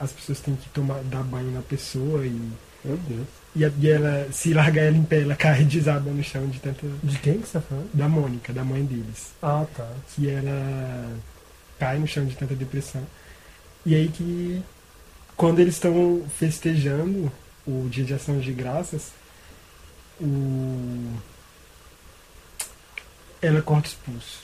as pessoas têm que tomar, dar banho na pessoa e, Meu Deus. e, a- e ela, se largar ela em pé, ela cai desaba no chão de tanta. De quem que você tá falando? Da Mônica, da mãe deles Ah, tá. que ela cai no chão de tanta depressão. E aí que quando eles estão festejando o Dia de Ação de Graças, o ela corta os pulsos.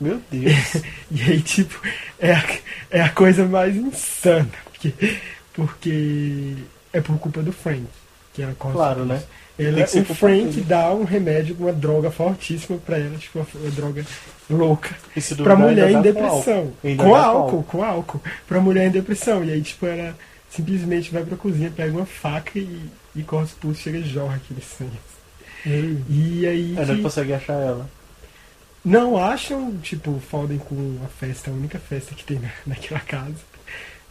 Meu Deus. E aí, tipo, é a, é a coisa mais insana. Porque, porque é por culpa do Frank que ela corta Claro, né? Ela, ser o Frank dele. dá um remédio, uma droga fortíssima pra ela, tipo, uma, droga louca pra mulher em com depressão. álcool. Com álcool, com álcool. Pra mulher em depressão. E aí, tipo, ela simplesmente vai pra cozinha, pega uma faca e, e corta os pulsos, chega e jorra aquele sangue. Ei, E aí. Ainda que- consegue achar ela. não acham, tipo, fodem com a festa, a única festa que tem na, naquela casa.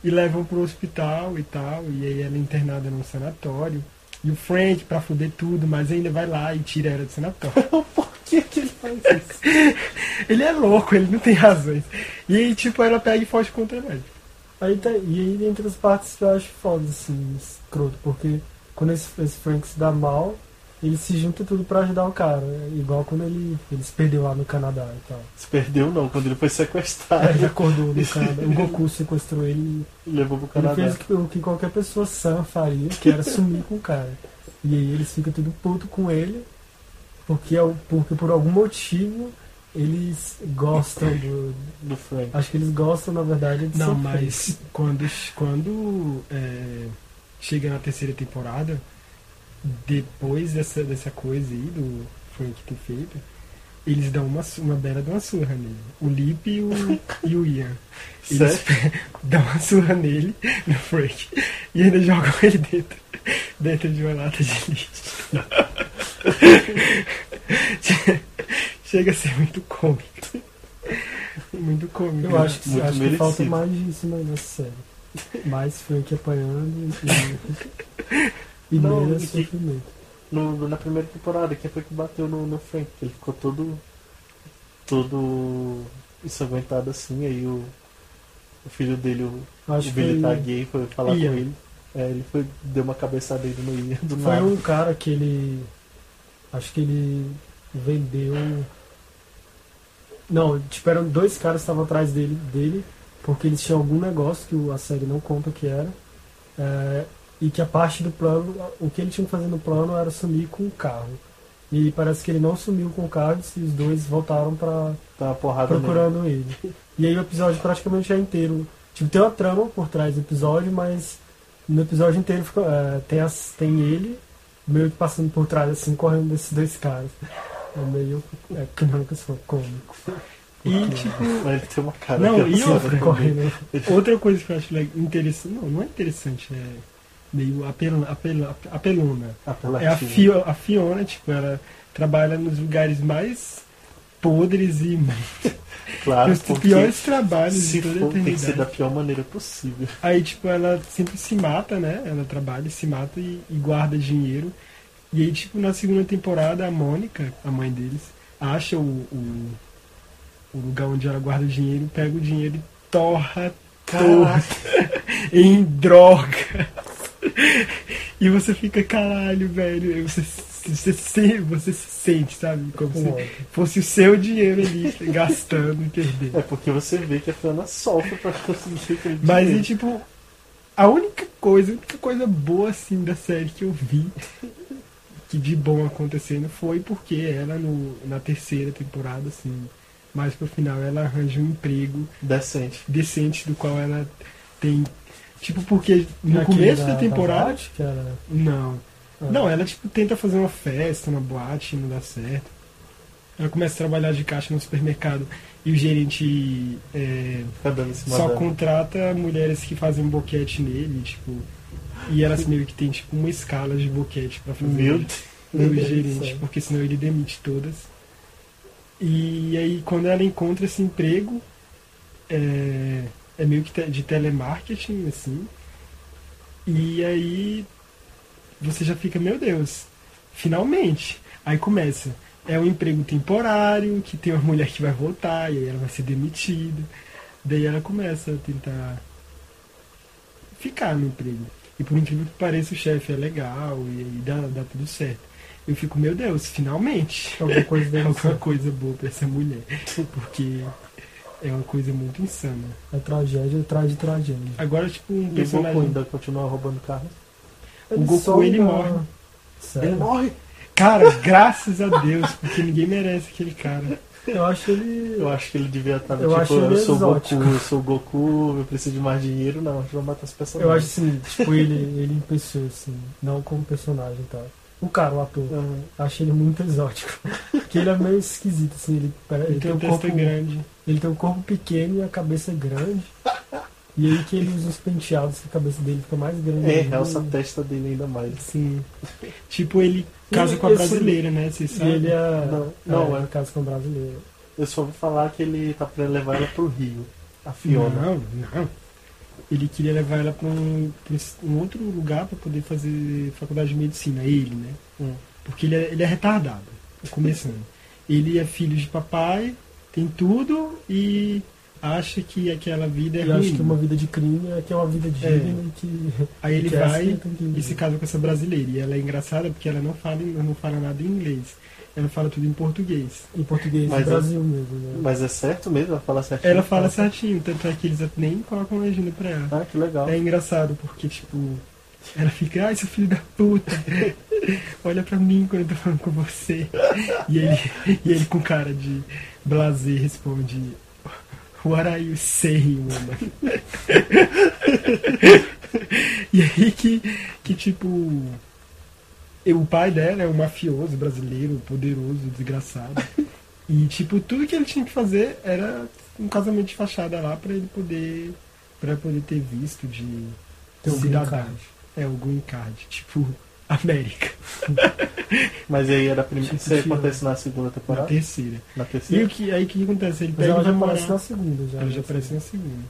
E levam pro hospital e tal. E aí ela é internada num sanatório. E o Frank, pra foder tudo, mas ainda vai lá e tira ela do sanatório. Por que, que ele faz isso? ele é louco, ele não tem razões. E aí, tipo, ela pega e foge contra ele. Aí tá, e aí entre as partes que eu acho foda, assim, escroto, porque quando esse, esse Frank se dá mal, ele se junta tudo pra ajudar o cara. né? Igual quando ele, ele se perdeu lá no Canadá e tal. Se perdeu não, quando ele foi sequestrado. ele acordou no Canadá. O Goku sequestrou ele e levou pro Ele Canadá. fez o que, o que qualquer pessoa sã faria, que era sumir com o cara. E aí eles ficam tudo puto com ele, porque, é porque por algum motivo eles gostam do. Do Frank. Acho que eles gostam, na verdade, de Não, mas quando, quando é, chega na terceira temporada, depois dessa, dessa coisa aí do Frank ter feito, eles dão uma, uma bela de uma surra nele. O Lip e o, e o Ian. Eles Sério? dão uma surra nele, no Frank, e ainda jogam ele dentro, dentro de uma lata de lixo. Chega a ser muito cômico. Muito cômico. Eu acho que, Muito acho que falta mais disso né, nessa série. Mais Frank apanhando e. e Não, menos e- sofrimento. No, na primeira temporada, quem foi que bateu no, no Frank? Ele ficou todo. todo ensanguentado assim, aí o, o filho dele, o, Acho o militar foi, gay, foi falar Ian. com ele. É, ele foi, deu uma cabeçada nele no Ian do foi nada. um cara que ele. Acho que ele vendeu. Não, tipo, eram dois caras que estavam atrás dele, dele, porque eles tinham algum negócio que a série não conta o que era. é, e que a parte do plano, o que ele tinha que fazer no plano era sumir com o carro. E parece que ele não sumiu com o carro e os dois voltaram pra, Tá uma porrada nele. procurando ele. E aí o episódio praticamente é inteiro. Tipo, tem uma trama por trás do episódio, mas no episódio inteiro fica, é, tem, as, tem ele meio que passando por trás, assim, correndo desses dois caras. É meio é, canônico, assim, cômico. E, tipo, ele tem uma cara Não, que e outra, também. correndo. outra coisa que eu acho interessante. Não, não é interessante, é meio apelona. apelona, apelona. É a. Fio, a Fiona, tipo, ela trabalha nos lugares mais podres e Claro, porque piores trabalhos se de toda a for, tem que ser da pior maneira possível. Aí, tipo, ela sempre se mata, né? Ela trabalha, se mata e, e guarda dinheiro. E aí, tipo, na segunda temporada, a Mônica, a mãe deles, acha o, o, o lugar onde ela guarda o dinheiro, pega o dinheiro e torra todo em droga. E você fica, caralho, velho. Você, você, se, você se sente, sabe? Como se fosse o seu dinheiro ali, gastando e perdendo. É porque você vê que a Fiona sofre pra conseguir aquele Mas dinheiro. e tipo, a única coisa, a única coisa boa assim da série que eu vi que de bom acontecendo foi porque ela no, na terceira temporada, assim, mais pro final, ela arranja um emprego Decente. decente do qual ela tem. Tipo, porque no começo da- da temporada. boate, que era- Não. ah, Não, ela tipo tenta fazer uma festa, uma boate, não dá certo. Ela começa a trabalhar de caixa no supermercado e o gerente é, cima só dela. contrata mulheres que fazem boquete nele, tipo. E elas meio que tem tipo uma escala de boquete pra fazer Meu no Deus gerente, porque senão ele demite todas. E aí quando ela encontra esse emprego, é, é meio que de telemarketing, assim. E aí você já fica, meu Deus, finalmente. Aí começa. É um emprego temporário, que tem uma mulher que vai voltar, e aí ela vai ser demitida. Daí ela começa a tentar ficar no emprego. E por incrível que pareça, o chefe é legal e aí dá, dá tudo certo. Eu fico, meu Deus, finalmente. Alguma coisa Alguma coisa boa pra essa mulher. Porque é uma coisa muito insana. É tragédia atrás de tragédia. Agora, tipo, um E o Goku personagem. ainda continua roubando carro. O Goku, ele dá- morre. Sério? Ele morre! Cara, graças a Deus, porque ninguém merece aquele cara. Eu acho ele. Eu acho que ele devia estar Eu tipo, acho ele eu sou exótico. Goku, eu sou Goku, eu preciso de mais dinheiro, não, a gente vai matar as pessoas. Eu acho assim, tipo, ele, ele em pessoa, assim, não como personagem e tal. O cara, o ator, Uhum. acho ele muito exótico. Porque ele é meio esquisito, assim, ele, ele tem um corpo. grande. Ele tem um corpo pequeno e a cabeça grande. E aí que ele usa os penteados, que a cabeça dele fica mais grande. É, realça a testa dele ainda mais. Sim. Tipo, ele casa com a esse- brasileira, né? Vocês E sabem? ele é. Não, não, é, é. no caso com brasileiro. Eu só ouvi falar que ele tá pra levar ela pro Rio, a Fiona. Não, não. Ele queria levar ela pra um, um outro lugar pra poder fazer faculdade de medicina, ele, né? Hum. Porque ele é, ele é retardado, começando. Ele é filho de papai, tem tudo e acha que aquela vida é e ruim. acho que uma vida de crime é que é uma vida digna e que. Aí ele que essa vai tem que- e se casa com essa brasileira. E ela é engraçada porque ela não fala, não fala nada em inglês. Ela fala tudo em português. Em português Mas do é- Brasil mesmo, né? Mas é certo mesmo? Ela fala certinho? Ela fala certinho, tanto é que eles nem colocam legenda pra ela. Ah, que legal. É engraçado porque, tipo, ela fica, ai, seu filho da puta, olha pra mim quando eu tô falando com você. E ele, e ele com cara de blazer responde, What are you saying, woman? e aí que, que tipo, o pai dela é um mafioso brasileiro, poderoso, desgraçado. E, tipo, tudo que ele tinha que fazer era um casamento de fachada lá pra ele poder para poder ter visto de Ter cidadão. green card. É, o green card, tipo América, Mas aí era a primeira. Tipo, Isso tira. acontece na segunda na temporada? terceira. Na E terceira? o que, aí o que acontece? Ele Mas pega ela e já aparece morar. na segunda já. Ela já né? aparece na segunda.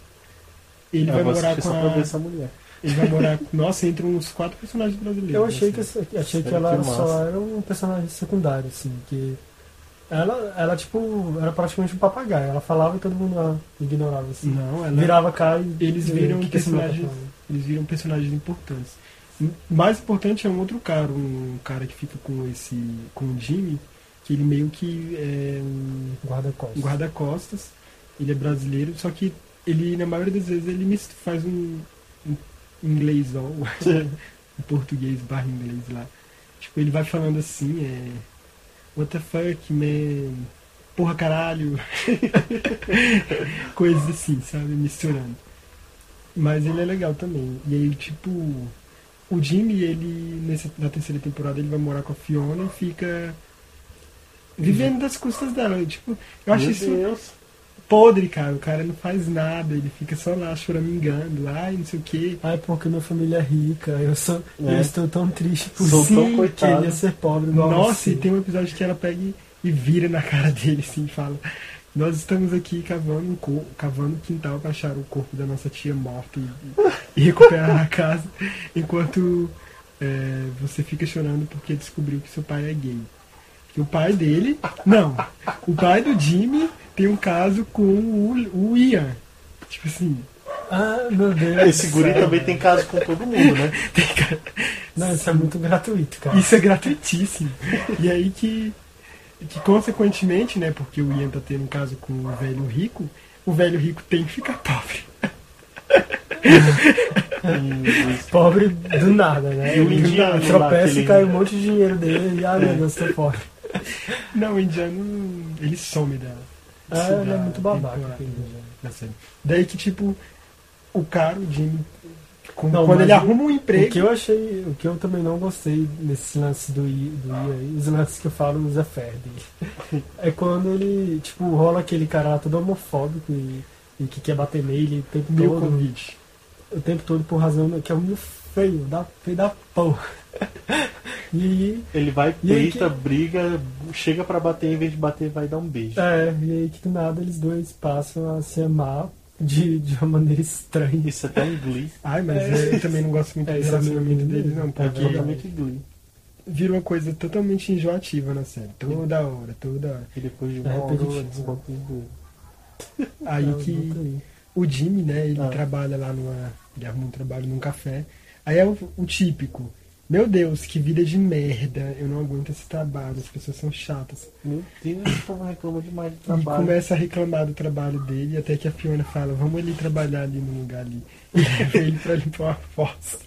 Ele Ah, vai morar com a. essa mulher. Ele vai morar. Nossa, entre uns quatro personagens brasileiros. Eu achei que, assim. achei que ela que só era um personagem secundário, assim, que. Ela, ela, tipo, era praticamente um papagaio. Ela falava e todo mundo ah, ignorava, assim. Não, ela. Virava cá e. Eles viram que que personagens- tá falando? Eles viram personagens importantes. Mais importante é um outro cara, um cara que fica com esse. com o Jimmy, que ele meio que é um Guarda-costas. guarda-costas. Ele é brasileiro, só que ele, na maioria das vezes, ele faz um, um inglês, ó, um português barra inglês lá. Tipo, ele vai falando assim, é. What the fuck, man? Porra caralho. Coisas assim, sabe? Misturando. Mas ele é legal também. E aí, tipo, o Jimmy, ele, nessa, na terceira temporada, ele vai morar com a Fiona e fica vivendo das custas dela. Tipo, eu acho Meu isso Deus. Podre, cara. O cara não faz nada, ele fica só lá choramingando, ai, não sei o quê. Ai, porque minha família é rica, eu, sou, É. eu estou tão triste por Sou sim, tão coitado. queria ser pobre. Nossa, Nossa, e tem um episódio que ela pega e, e vira na cara dele assim e fala: Nós estamos aqui cavando um cor- cavando quintal para achar o corpo da nossa tia morta e, e recuperar a casa, enquanto é, você fica chorando porque descobriu que seu pai é gay. Que o pai dele. Não, o pai do Jimmy tem um caso com o, o Ian. Tipo assim, Ah, meu Deus. Esse guri sério. também tem caso com todo mundo, né? Não, isso é muito gratuito, cara. Isso é gratuitíssimo. E aí que, que consequentemente, né, porque o Ian tá tendo um caso com o velho rico, o velho rico tem que ficar pobre. Pobre do nada, né? E o indiano tropeça e cai um monte de dinheiro dele e, ah, meu Deus, tô pobre. Não, o indiano, ele some dela. Ah, ele é muito babaca. aquele da série. Daí que, tipo, o cara, o Jimmy, com- Não, quando ele o- arruma um O emprego... que eu achei, o que eu também não gostei nesse lance do I, do I aí, os lances que eu falo no Zé Ferdi, é quando ele, tipo, rola aquele cara lá todo homofóbico e, e que quer bater nele o tempo Mil todo, convite. o tempo todo por razão que é um meio feio, da, feio da porra. E aí, Ele vai, peita, briga, chega pra bater, em vez de bater, vai dar um beijo. é, e aí que do nada eles dois passam a se amar de, de uma maneira estranha. Isso é até um glee. Ai, mas É. eu também não gosto muito É, do é relacionamento lindo. deles, não, É porque totalmente glee. vira uma coisa totalmente enjoativa na série. Toda hora, toda hora. E depois de É uma hora, desmonta os dois. Aí Não, que o Jimmy, né, ele Ah. trabalha lá numa. Ele arruma um trabalho num café. Aí é o, o típico. Meu Deus, que vida de merda. Eu não aguento esse trabalho, as pessoas são chatas. Meu Deus, o povo reclama demais de E trabalho. começa a reclamar do trabalho dele, até que a Fiona fala, vamos ali trabalhar ali no lugar ali. E leva ele pra limpar uma fossa.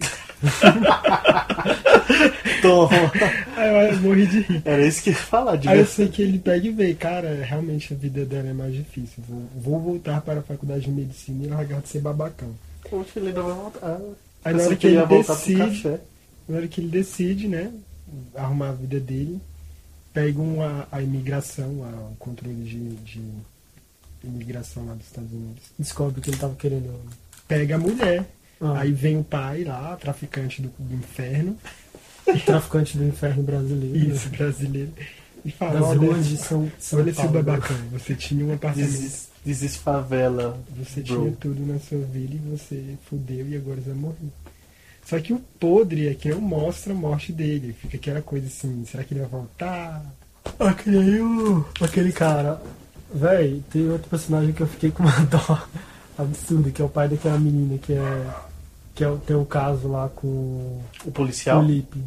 Toma. Aí eu morri de rir. Era isso que ia falar, de Aí eu sei que ele pega e vê, cara, realmente a vida dela é mais difícil. Vou, vou voltar para a faculdade de medicina e largar de ser babacão. Poxa, ele ainda vai voltar. Aí na hora que ele decide, café. Na hora que ele decide, né, arrumar a vida dele, pegam a, a imigração, a- o controle de, de imigração lá dos Estados Unidos. Descobre que ele tava querendo. Pega a mulher. Ah, Aí vem o pai lá, traficante do, do inferno, traficante do inferno brasileiro. isso, brasileiro, e fala, Das olha, ruas de São, São olha esse babacão, você tinha um apartamento. Deses, desesfavela. Você Bro. tinha tudo na sua vida e você fudeu e agora você vai morrer. Só que o podre é que não mostra a morte dele. Fica aquela coisa assim, será que ele vai voltar? Aquele aí, o- aquele cara. Véi, tem outro personagem que eu fiquei com uma dó absurda, que é o pai daquela menina que é. Que é, o- tem o caso lá com O o policial? Lipe.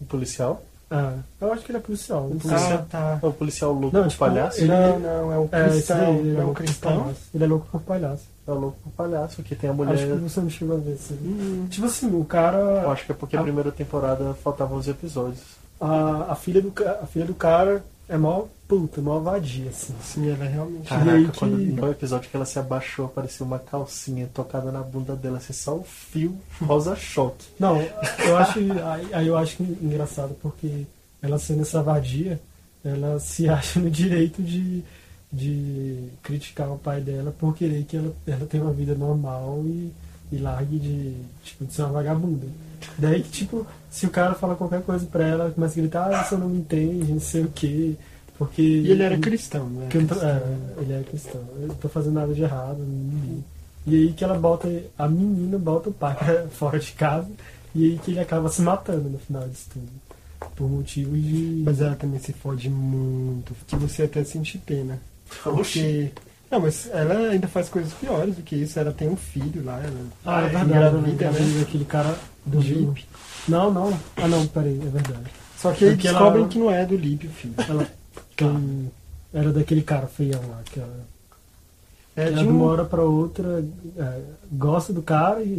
O policial? Ah, eu acho que ele é policial. Sei. policial. tá. É o policial louco Não, por tipo, palhaço? ele- Não, não, é o É, cristão. daí, ele é é o louco por cristão? palhaço. Ele é louco por palhaço. É o louco por palhaço, que tem a mulher. Acho que você não chegou a ver assim. Hum, Tipo assim, o cara. Eu acho que é porque a a- primeira temporada faltavam os episódios. A, a, filha do, a filha do cara é mó puta, mó vadia, assim. sim, ela realmente. Caraca, aí que- quando no episódio que ela se abaixou, apareceu uma calcinha tocada na bunda dela, assim, só o fio rosa choque. Não, eu acho. Aí, aí eu acho engraçado porque ela sendo essa vadia, ela se acha no direito de, de criticar o pai dela por querer que ela, ela tenha uma vida normal e, e largue de, tipo, de ser uma vagabunda. Daí que, tipo, se o cara fala qualquer coisa pra ela, ela começa a gritar, ah, você não me entende, não sei o quê. Porque. E ele era cristão, né? é, ele é cristão. Eu não tô fazendo nada de errado. não- E aí que ela bota, a menina bota o pai fora de casa, e aí que ele acaba se matando no final disso tudo. Por motivos de. Mas ela também se fode muito, que você até sente pena. Porque. Não, mas ela ainda faz coisas piores do que isso. Ela tem um filho lá. Ela Ah, é verdade, né? né? Aquele cara do. Lip. Não, não. Ah, não, peraí, é verdade. Só que aí Porque ela- descobrem que não é do Lip o filho. Ela tem. Era daquele cara feião lá, que ela, É ela de de uma um, hora pra outra é, gosta do cara e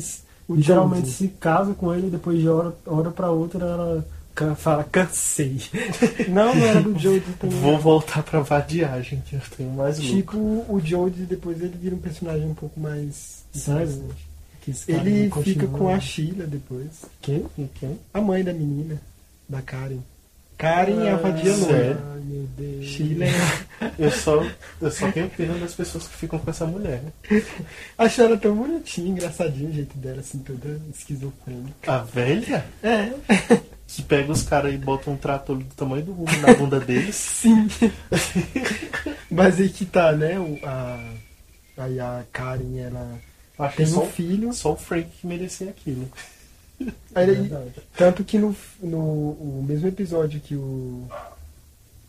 Jones. se casa com ele e depois de hora, hora pra outra ela fala, cansei. Não, não era do Jodie também. Vou voltar pra vadiagem, que eu tenho mais louco. Tipo, o Jodie depois ele vira um personagem um pouco mais cara Ele fica com a Sheila depois. Quem? Quem? A mãe da menina, da Karen. Karen é a vadia sério? loira. Ai, meu Deus. Sheila é... Eu só, eu só tenho pena das pessoas que ficam com essa mulher. Acho ela tão bonitinha, engraçadinha o jeito dela, assim, toda esquizofrênica. A velha? É, Que pega os caras e bota um trator do tamanho do mundo na bunda deles. sim. Mas aí que tá, né? o- a, aí a Karen, ela Acho tem um filho. só o Frank que merecia aquilo. Aí, Verdade. tanto que no, no o mesmo episódio que o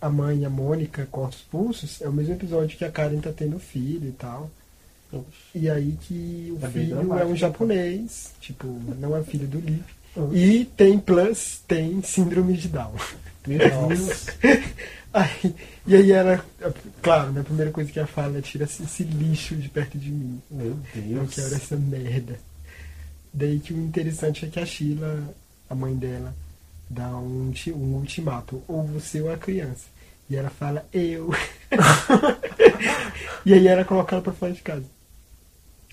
a mãe e a Mônica cortam os pulsos, é o mesmo episódio que a Karen tá tendo filho e tal. E aí que o É filho é um né? japonês, tipo, não é filho do Lip. Uhum. E tem plus, tem síndrome de Down. Deus. Aí, e aí ela, claro, né, a primeira coisa que ela fala é tira esse, esse lixo de perto de mim. Meu Eu Deus. quero essa merda. Daí que o interessante é que a Sheila, a mãe dela, dá um, um ultimato. Ou você ou a criança. E ela fala, eu. e aí ela coloca ela pra fora de casa.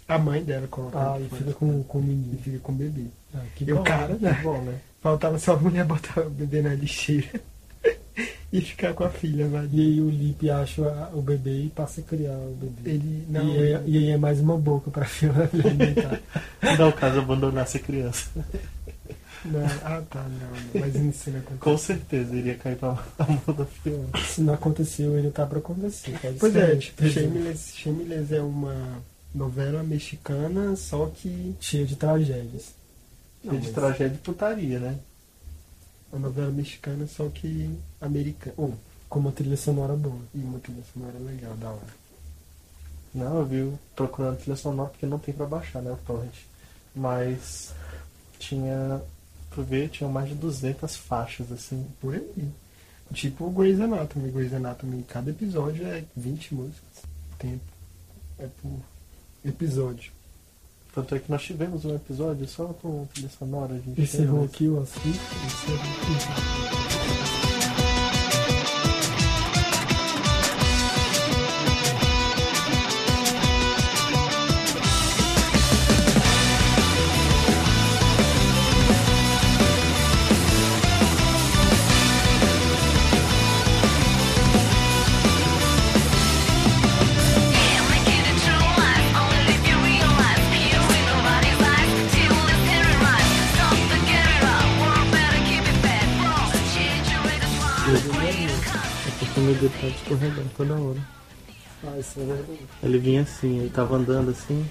A mãe dela coloca Ah, e fica com, com o E menino. fica com o bebê. Ah, que E o bom, cara, né? Que bom, né? Faltava só a mulher botar o bebê na lixeira e ficar com a filha, vai. E aí o Lipe acha o bebê e passa a criar o bebê. Ele não. e, aí, e aí é mais uma boca pra filha alimentar. Não, caso abandonasse a criança. não. Ah, tá, não. Mas isso não acontece. Com certeza iria cair pra a mão da criança. Se não aconteceu, ele tá pra acontecer. Pode Pois ser. é, tipo, Shameless, Shameless é uma novela mexicana, só que. Cheio de tragédias. Não, de tragédia e putaria, né? Uma novela mexicana, só que americana. Oh, Com uma trilha sonora boa. e uma trilha sonora legal, da hora. Não, eu vi procurando trilha sonora porque não tem pra baixar, né, o torrent. Mas tinha, pra ver, tinha mais de 200 faixas, assim. Por aí. Tipo o Grey's Anatomy. Grey's Anatomy, cada episódio é 20 músicas. Tempo. É por episódio. Tanto é que nós tivemos um episódio só com trilha sonora. A gente Encerrou aqui o assunto. Encerrou. Dedo tava escorregando toda hora. Ah, isso é verdade. Ele vinha assim, ele tava andando assim.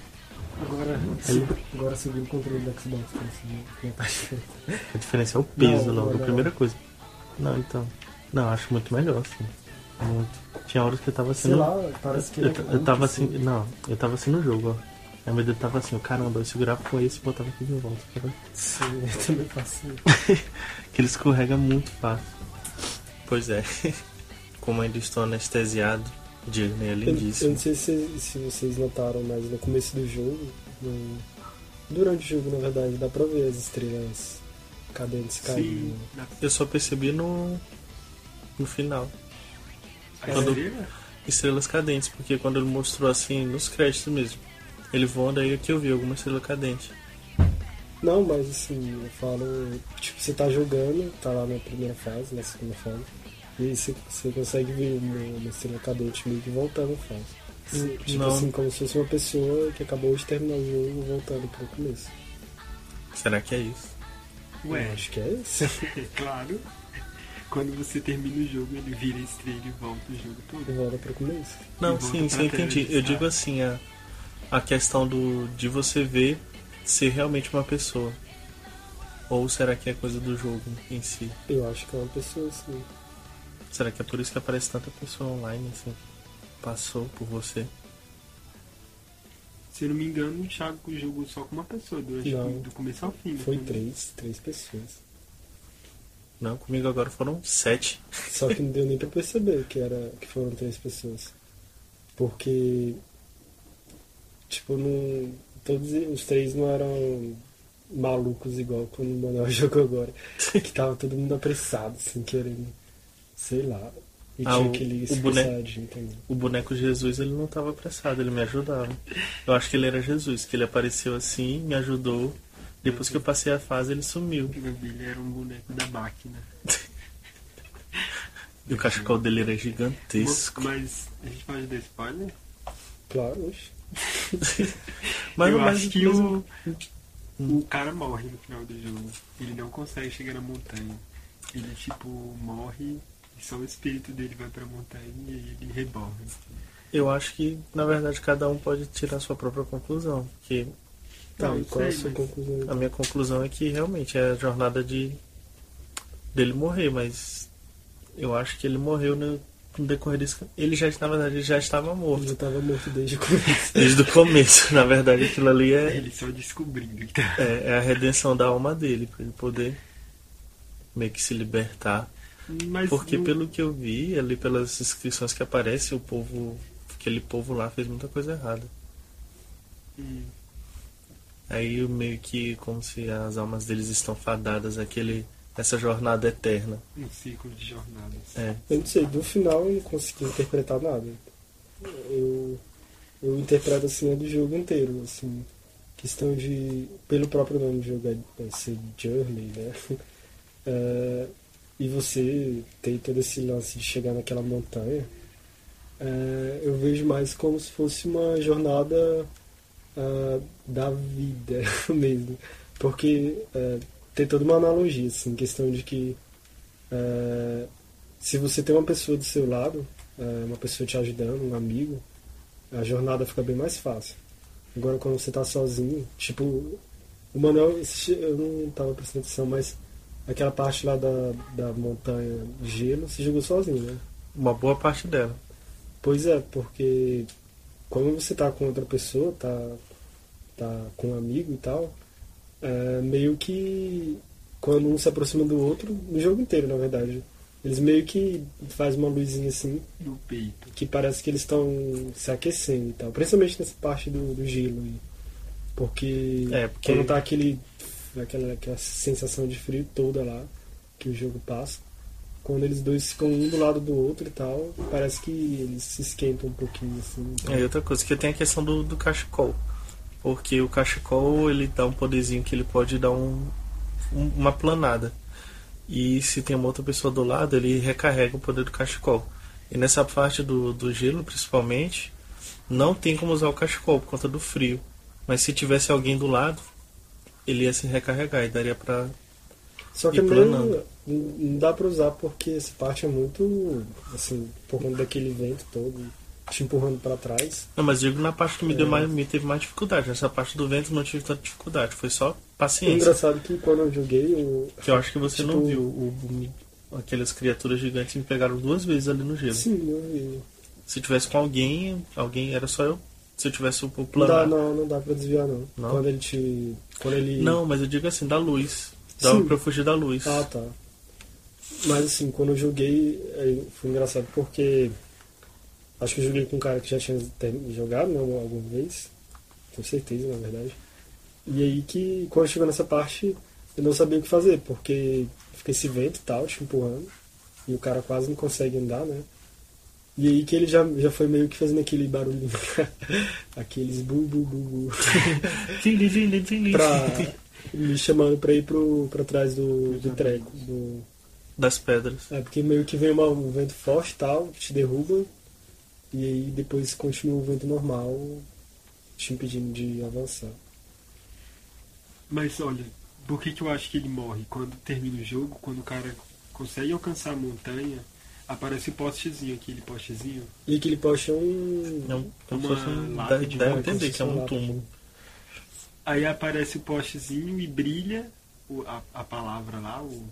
Agora, Ele- agora subiu o controle do Xbox pra ver tá diferente. A diferença é o peso Não, logo, a primeira coisa. Não, então. Não, acho muito melhor, assim. Muito. Tinha horas que eu tava assim. Sei no- lá, parece que eu, ele é eu tava assim, não, eu tava assim no jogo, ó. Aí meu dedo tava assim, ó, caramba, eu segurava com esse e botava aqui de volta. sabe? Sim, eu também isso. Que ele escorrega muito fácil. Pois é. Como ainda estou anestesiado, Disney é Eu, eu lindíssimo. não sei se, se vocês notaram, mas no começo do jogo, no- durante o jogo, na verdade, dá pra ver as estrelas cadentes caindo. Eu só percebi no. no final. Quando- Estrelas cadentes, porque quando ele mostrou assim, nos créditos mesmo. Ele voando aí que eu vi alguma estrela cadente. Não, mas assim, eu falo, tipo, você tá jogando, tá lá na primeira fase, na segunda fase, e você, você consegue ver uma, uma estrela cadente meio que voltando a fase. Hum, Tipo não. assim, como se fosse uma pessoa que acabou de terminar o jogo voltando pro começo. Será que é isso? Ué, Acho que é isso. claro. Quando você termina o jogo, ele vira estrela e volta o jogo todo. E volta pro começo. Não, E sim, sim, eu entendi. Eu destaque. digo assim, a, a questão do de você ver ser realmente uma pessoa. Ou será que é coisa do jogo em si? Eu acho que é uma pessoa assim. Será que é por isso que aparece tanta pessoa online assim? Passou por você? Se eu não me engano, o Thiago jogou só com uma pessoa durante Não. do começo ao fim. né? Foi três, três pessoas. Não, comigo agora foram sete. Só que não deu nem pra perceber que, era, que foram três pessoas. Porque, tipo, não, todos os três não eram malucos igual quando o Manuel jogou agora. Que tava todo mundo apressado, assim, querendo, sei lá. E Ah, tinha o- aquele o boneco-. O boneco Jesus ele não tava apressado, ele me ajudava. Eu acho que ele era Jesus, que ele apareceu assim, me ajudou. Depois que eu passei a fase, ele sumiu. O Ele era um boneco da máquina. E o cachecol dele era gigantesco. Mas a gente pode dar spoiler? Claro. Mas, eu mas- acho que mas- o, o cara morre no final do jogo. Ele não consegue chegar na montanha. Ele, tipo, morre e só o espírito dele vai pra montanha e ele reborre. Eu acho que, na verdade, cada um pode tirar a sua própria conclusão. Porque Não, e qual é a sua mas- conclusão? a minha conclusão é que realmente é a jornada de dele morrer, mas eu acho que ele morreu no, no decorrer desse. Ele já, na verdade, ele já estava Ele morto. já tava morto desde o começo. Desde o começo, na verdade, aquilo ali é, Ele só descobrindo tá. é, é a redenção da alma dele, pra ele poder meio que se libertar. Mas Porque no- pelo que eu vi, ali pelas inscrições que aparecem, o povo. Aquele povo lá fez muita coisa errada. Hum, Aí meio que como se as almas deles estão fadadas àquele, essa jornada eterna. um ciclo de jornadas. É. Eu não sei, do final eu não consegui interpretar nada. Eu, eu interpreto assim a do jogo inteiro, assim. Questão de. Pelo próprio nome do jogo é, é ser Journey, né? É, e você tem todo esse lance de chegar naquela montanha. é, eu vejo mais como se fosse uma jornada ah, da vida mesmo. Porque é, tem toda uma analogia, assim, questão de que é, se você tem uma pessoa do seu lado, é, uma pessoa te ajudando, um amigo, a jornada fica bem mais fácil. Agora quando você tá sozinho, tipo, o Manuel, eu não tava prestando atenção, mas aquela parte lá da, da montanha de gelo, você jogou sozinho, né? Uma boa parte dela. Pois é, porque quando você tá com outra pessoa, tá, tá com um amigo e tal, é meio que quando um se aproxima do outro, no jogo inteiro, na verdade, eles meio que faz uma luzinha assim, No peito. que parece que eles estão se aquecendo e tal, principalmente nessa parte do, do gelo aí. Porque, É, porque- quando tá aquele, aquela, aquela sensação de frio toda lá que o jogo passa, quando eles dois ficam um do lado do outro e tal, parece que eles se esquentam um pouquinho assim. então- É outra coisa, que tem a questão do, do cachecol. Porque o cachecol, ele dá um poderzinho que ele pode dar um, um- uma planada. E se tem uma outra pessoa do lado, ele recarrega o poder do cachecol. E nessa parte do, do gelo, principalmente, não tem como usar o cachecol por conta do frio. Mas se tivesse alguém do lado, ele ia se recarregar e daria pra. Só que não, não dá pra usar porque essa parte é muito, assim, por conta daquele vento todo, te empurrando pra trás. Não, mas digo na parte que me, deu É. mais, me teve mais dificuldade. Nessa parte do vento não tive tanta dificuldade. Foi só É paciência. engraçado que quando eu joguei, eu... Que eu acho que você não Tipo- viu. O, o- aquelas criaturas gigantes me pegaram duas vezes ali no gelo. Sim, eu vi. Se tivesse com alguém, alguém era só eu. Se eu tivesse o o Não dá, não, não dá pra desviar não. Não? Quando ele te. Quando ele. Não, mas eu digo assim, da luz. Dava Sim. pra eu fugir da luz. Ah, tá. Mas assim, quando eu joguei, foi engraçado porque acho que eu joguei com um cara que já tinha jogado, né, alguma vez. Tenho certeza, na verdade. E aí que quando chegou nessa parte, eu não sabia o que fazer, porque fica esse vento e tal, te empurrando. E o cara quase não consegue andar, né? E aí que ele já, já foi meio que fazendo aquele barulhinho. Aqueles bu bu bu bu. Pra me chamando pra ir pro, pra trás do, do treco. Do, Das pedras. é porque meio que vem uma- um vento forte e tal, que te derruba, e aí depois continua o vento normal, te impedindo de avançar. Mas olha, por que, que eu acho que ele morre? Quando termina o jogo, quando o cara consegue alcançar a montanha, Aparece o postezinho, aquele postezinho. E aquele poste é um. Não, como Uma se fosse um, lápide, deve, deve né? entender que é um túmulo. Aí aparece o postezinho e brilha o- a, a palavra lá, o.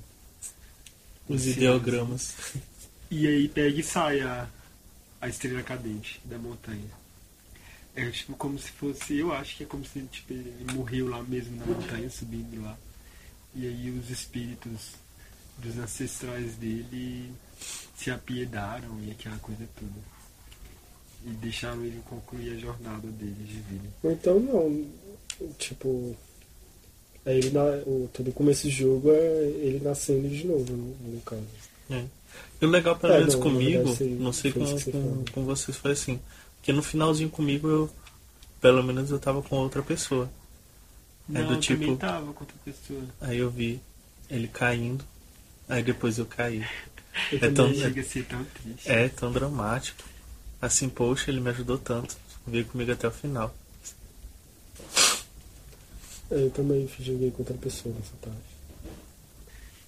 Os ideogramas. E aí pega e sai a, a estrela cadente da montanha. É tipo como se fosse, eu acho que é como se tipo, ele morreu lá mesmo na montanha, subindo lá. E aí os espíritos dos ancestrais dele se apiedaram e aquela coisa toda. E deixaram ele concluir a jornada dele de vida. Ou então não. Tipo. É ele na, o, todo começo do jogo é ele nascendo de novo, no, no caso. É. E o legal, pelo É, menos não, comigo, sei- não sei com, você com, com vocês, foi assim. Porque no finalzinho comigo eu. Pelo menos eu tava com outra pessoa. É Não, do eu tipo- tava com outra pessoa. Aí eu vi ele caindo. Aí depois eu caí. Eu É tão- também- Chega a ser tão triste. É tão dramático. Assim, poxa, ele me ajudou tanto. Veio comigo até o final. é, eu também joguei com outra pessoa nessa tarde.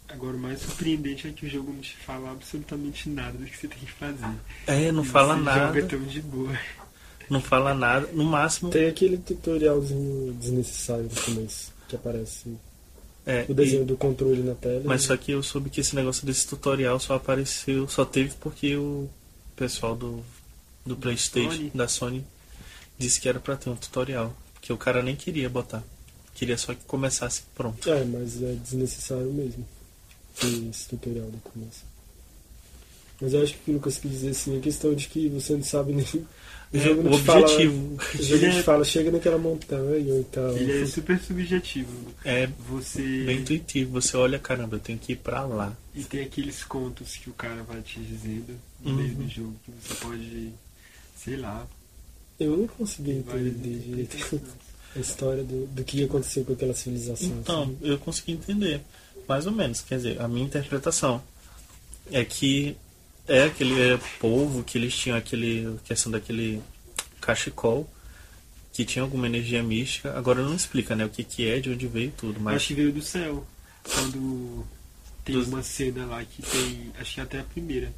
Agora, o mais surpreendente é que o jogo não te fala absolutamente nada do que você tem que fazer. É, não E fala você nada. joga tão de boa. Não fala nada. No máximo. Tem aquele tutorialzinho desnecessário no começo, que aparece É, o desenho e- do controle na tela. mas e- só que eu soube que esse negócio desse tutorial só apareceu. Só teve porque o pessoal do, do PlayStation, Sony? da Sony, disse que era pra ter um tutorial. Que o cara nem queria botar. Queria só que começasse pronto. É, mas é desnecessário mesmo. ter Esse tutorial do começo. Mas eu acho que o Lucas quis dizer assim, é questão de que você não sabe nem. O É, jogo o te fala. objetivo O jogo Ele te é- fala, chega naquela montanha ou então. Ele é super subjetivo. é Você. bem intuitivo. Você olha, caramba, eu tenho que ir pra lá. E tem aqueles contos que o cara vai te dizendo no Uhum. meio do jogo que você pode. Sei lá. Eu não consegui entender direito a história do, do que aconteceu com aquela civilização. Então, assim. eu consegui entender. Mais ou menos. Quer dizer, a minha interpretação é que é aquele é, povo que eles tinham aquele. questão daquele cachecol que tinha alguma energia mística. Agora não explica, né, o que, que é, de onde veio tudo, mas. Acho que veio do céu. Quando tem Dos- uma cena lá que tem. Acho que é até a primeira.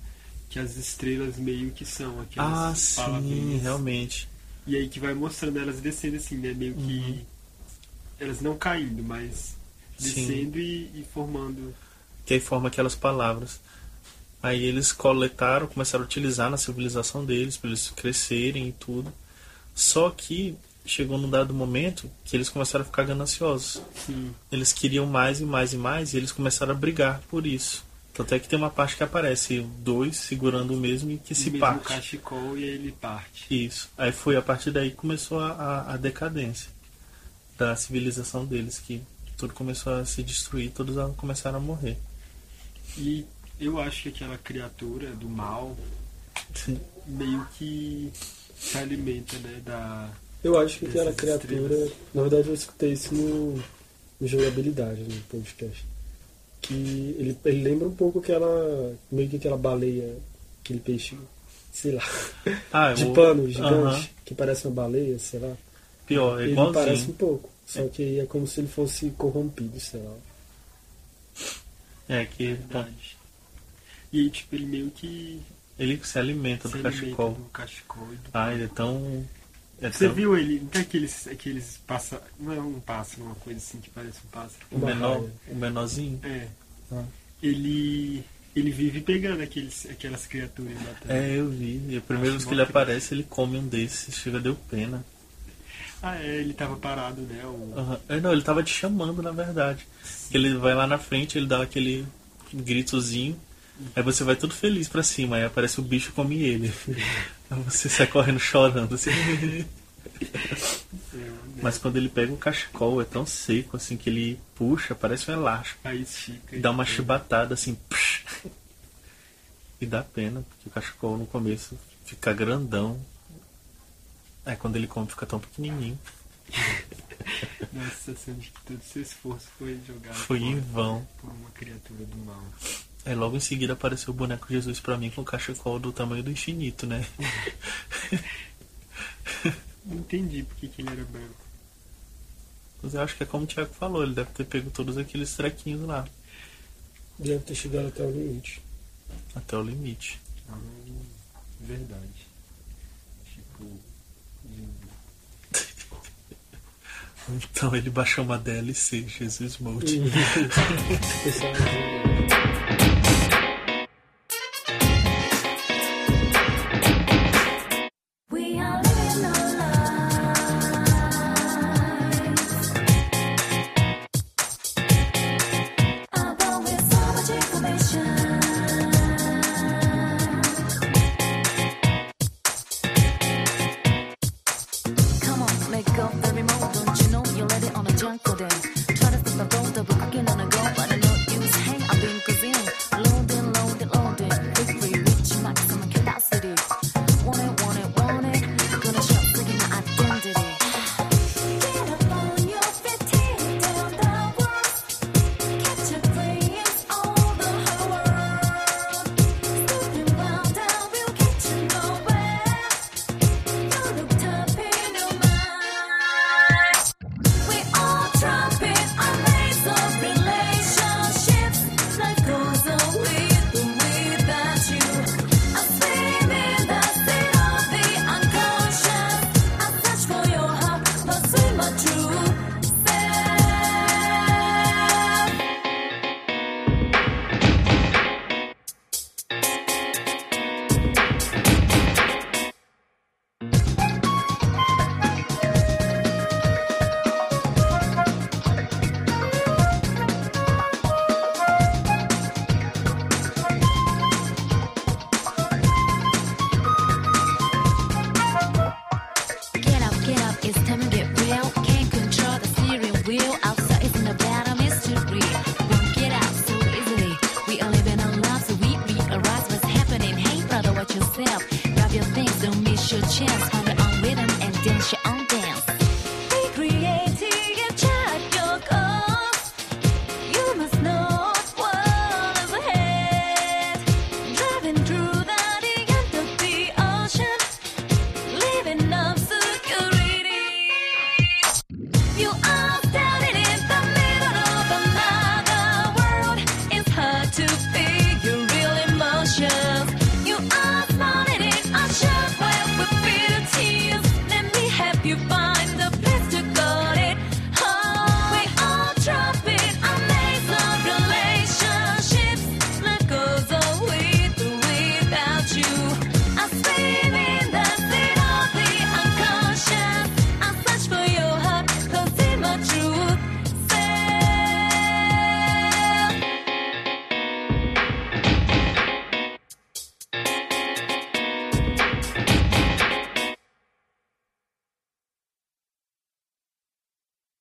Que as estrelas meio que são aquelas Ah, sim, realmente. E aí que vai mostrando elas descendo assim, né? Meio que. Uhum. Elas não caindo, mas descendo e, e formando. que aí forma aquelas palavras. Aí eles coletaram, começaram a utilizar na civilização deles, para eles crescerem e tudo. Só que chegou num dado momento que eles começaram a ficar gananciosos. Sim. Eles queriam mais e mais e mais e eles começaram a brigar por isso. Tanto é que tem uma parte que aparece dois segurando o mesmo e que o se mesmo parte. cachecol e ele parte. Isso. Aí foi a partir daí que começou a, a, a decadência da civilização deles, que tudo começou a se destruir, todos começaram a morrer. E eu acho que aquela criatura do mal meio que se alimenta, né? Da. Eu acho que aquela criatura. estrelas. Na verdade, eu escutei isso no, no jogabilidade, no podcast. Que ele, ele lembra um pouco aquela. meio que aquela baleia, aquele peixe, sei lá, Ah, de o- pano gigante, Aham. que parece uma baleia, sei lá. Pior, é ele igualzinho. parece um pouco. Só que aí é como se ele fosse corrompido, sei lá. É que bom, Verdade. E aí, tipo, ele meio que ele se alimenta se do alimenta cachecol. do cachecol. e do- Ah, ele é tão. É Você tão... viu ele? Não tem aqueles, aqueles passa Não é um pássaro, uma coisa assim que parece um pássaro. o, menor, o menorzinho? É. Ah. Ele. Ele vive pegando aqueles, aquelas criaturas lá. É, eu vi. E a primeira vez que ele aparece, ele come um desses. Chega, deu pena. Ah, é, ele tava parado, né? O... Aham. É, não, ele tava te chamando, na verdade. Ele vai lá na frente, ele dá aquele gritozinho. Aí você vai tudo feliz pra cima, aí aparece o bicho e come ele. Aí você sai correndo chorando assim. Mas quando ele pega o cachecol, é tão seco assim que ele puxa, parece um elástico. Aí estica. E dá uma chibatada assim. psh. E dá pena, porque o cachecol no começo fica grandão. Aí quando ele come fica tão pequenininho. Dá a sensação de que todo o seu esforço foi jogado Foi em vão. por uma criatura do mal. Aí logo em seguida apareceu o boneco Jesus pra mim com o cachecol do tamanho do infinito, né? Não entendi por que, ele era branco. Mas eu acho que é como o Thiago falou, ele deve ter pego todos aqueles trequinhos lá. Deve ter chegado até o limite. Até o limite. Hum, verdade. Tipo. Então ele baixou uma DLC, Jesus Mode.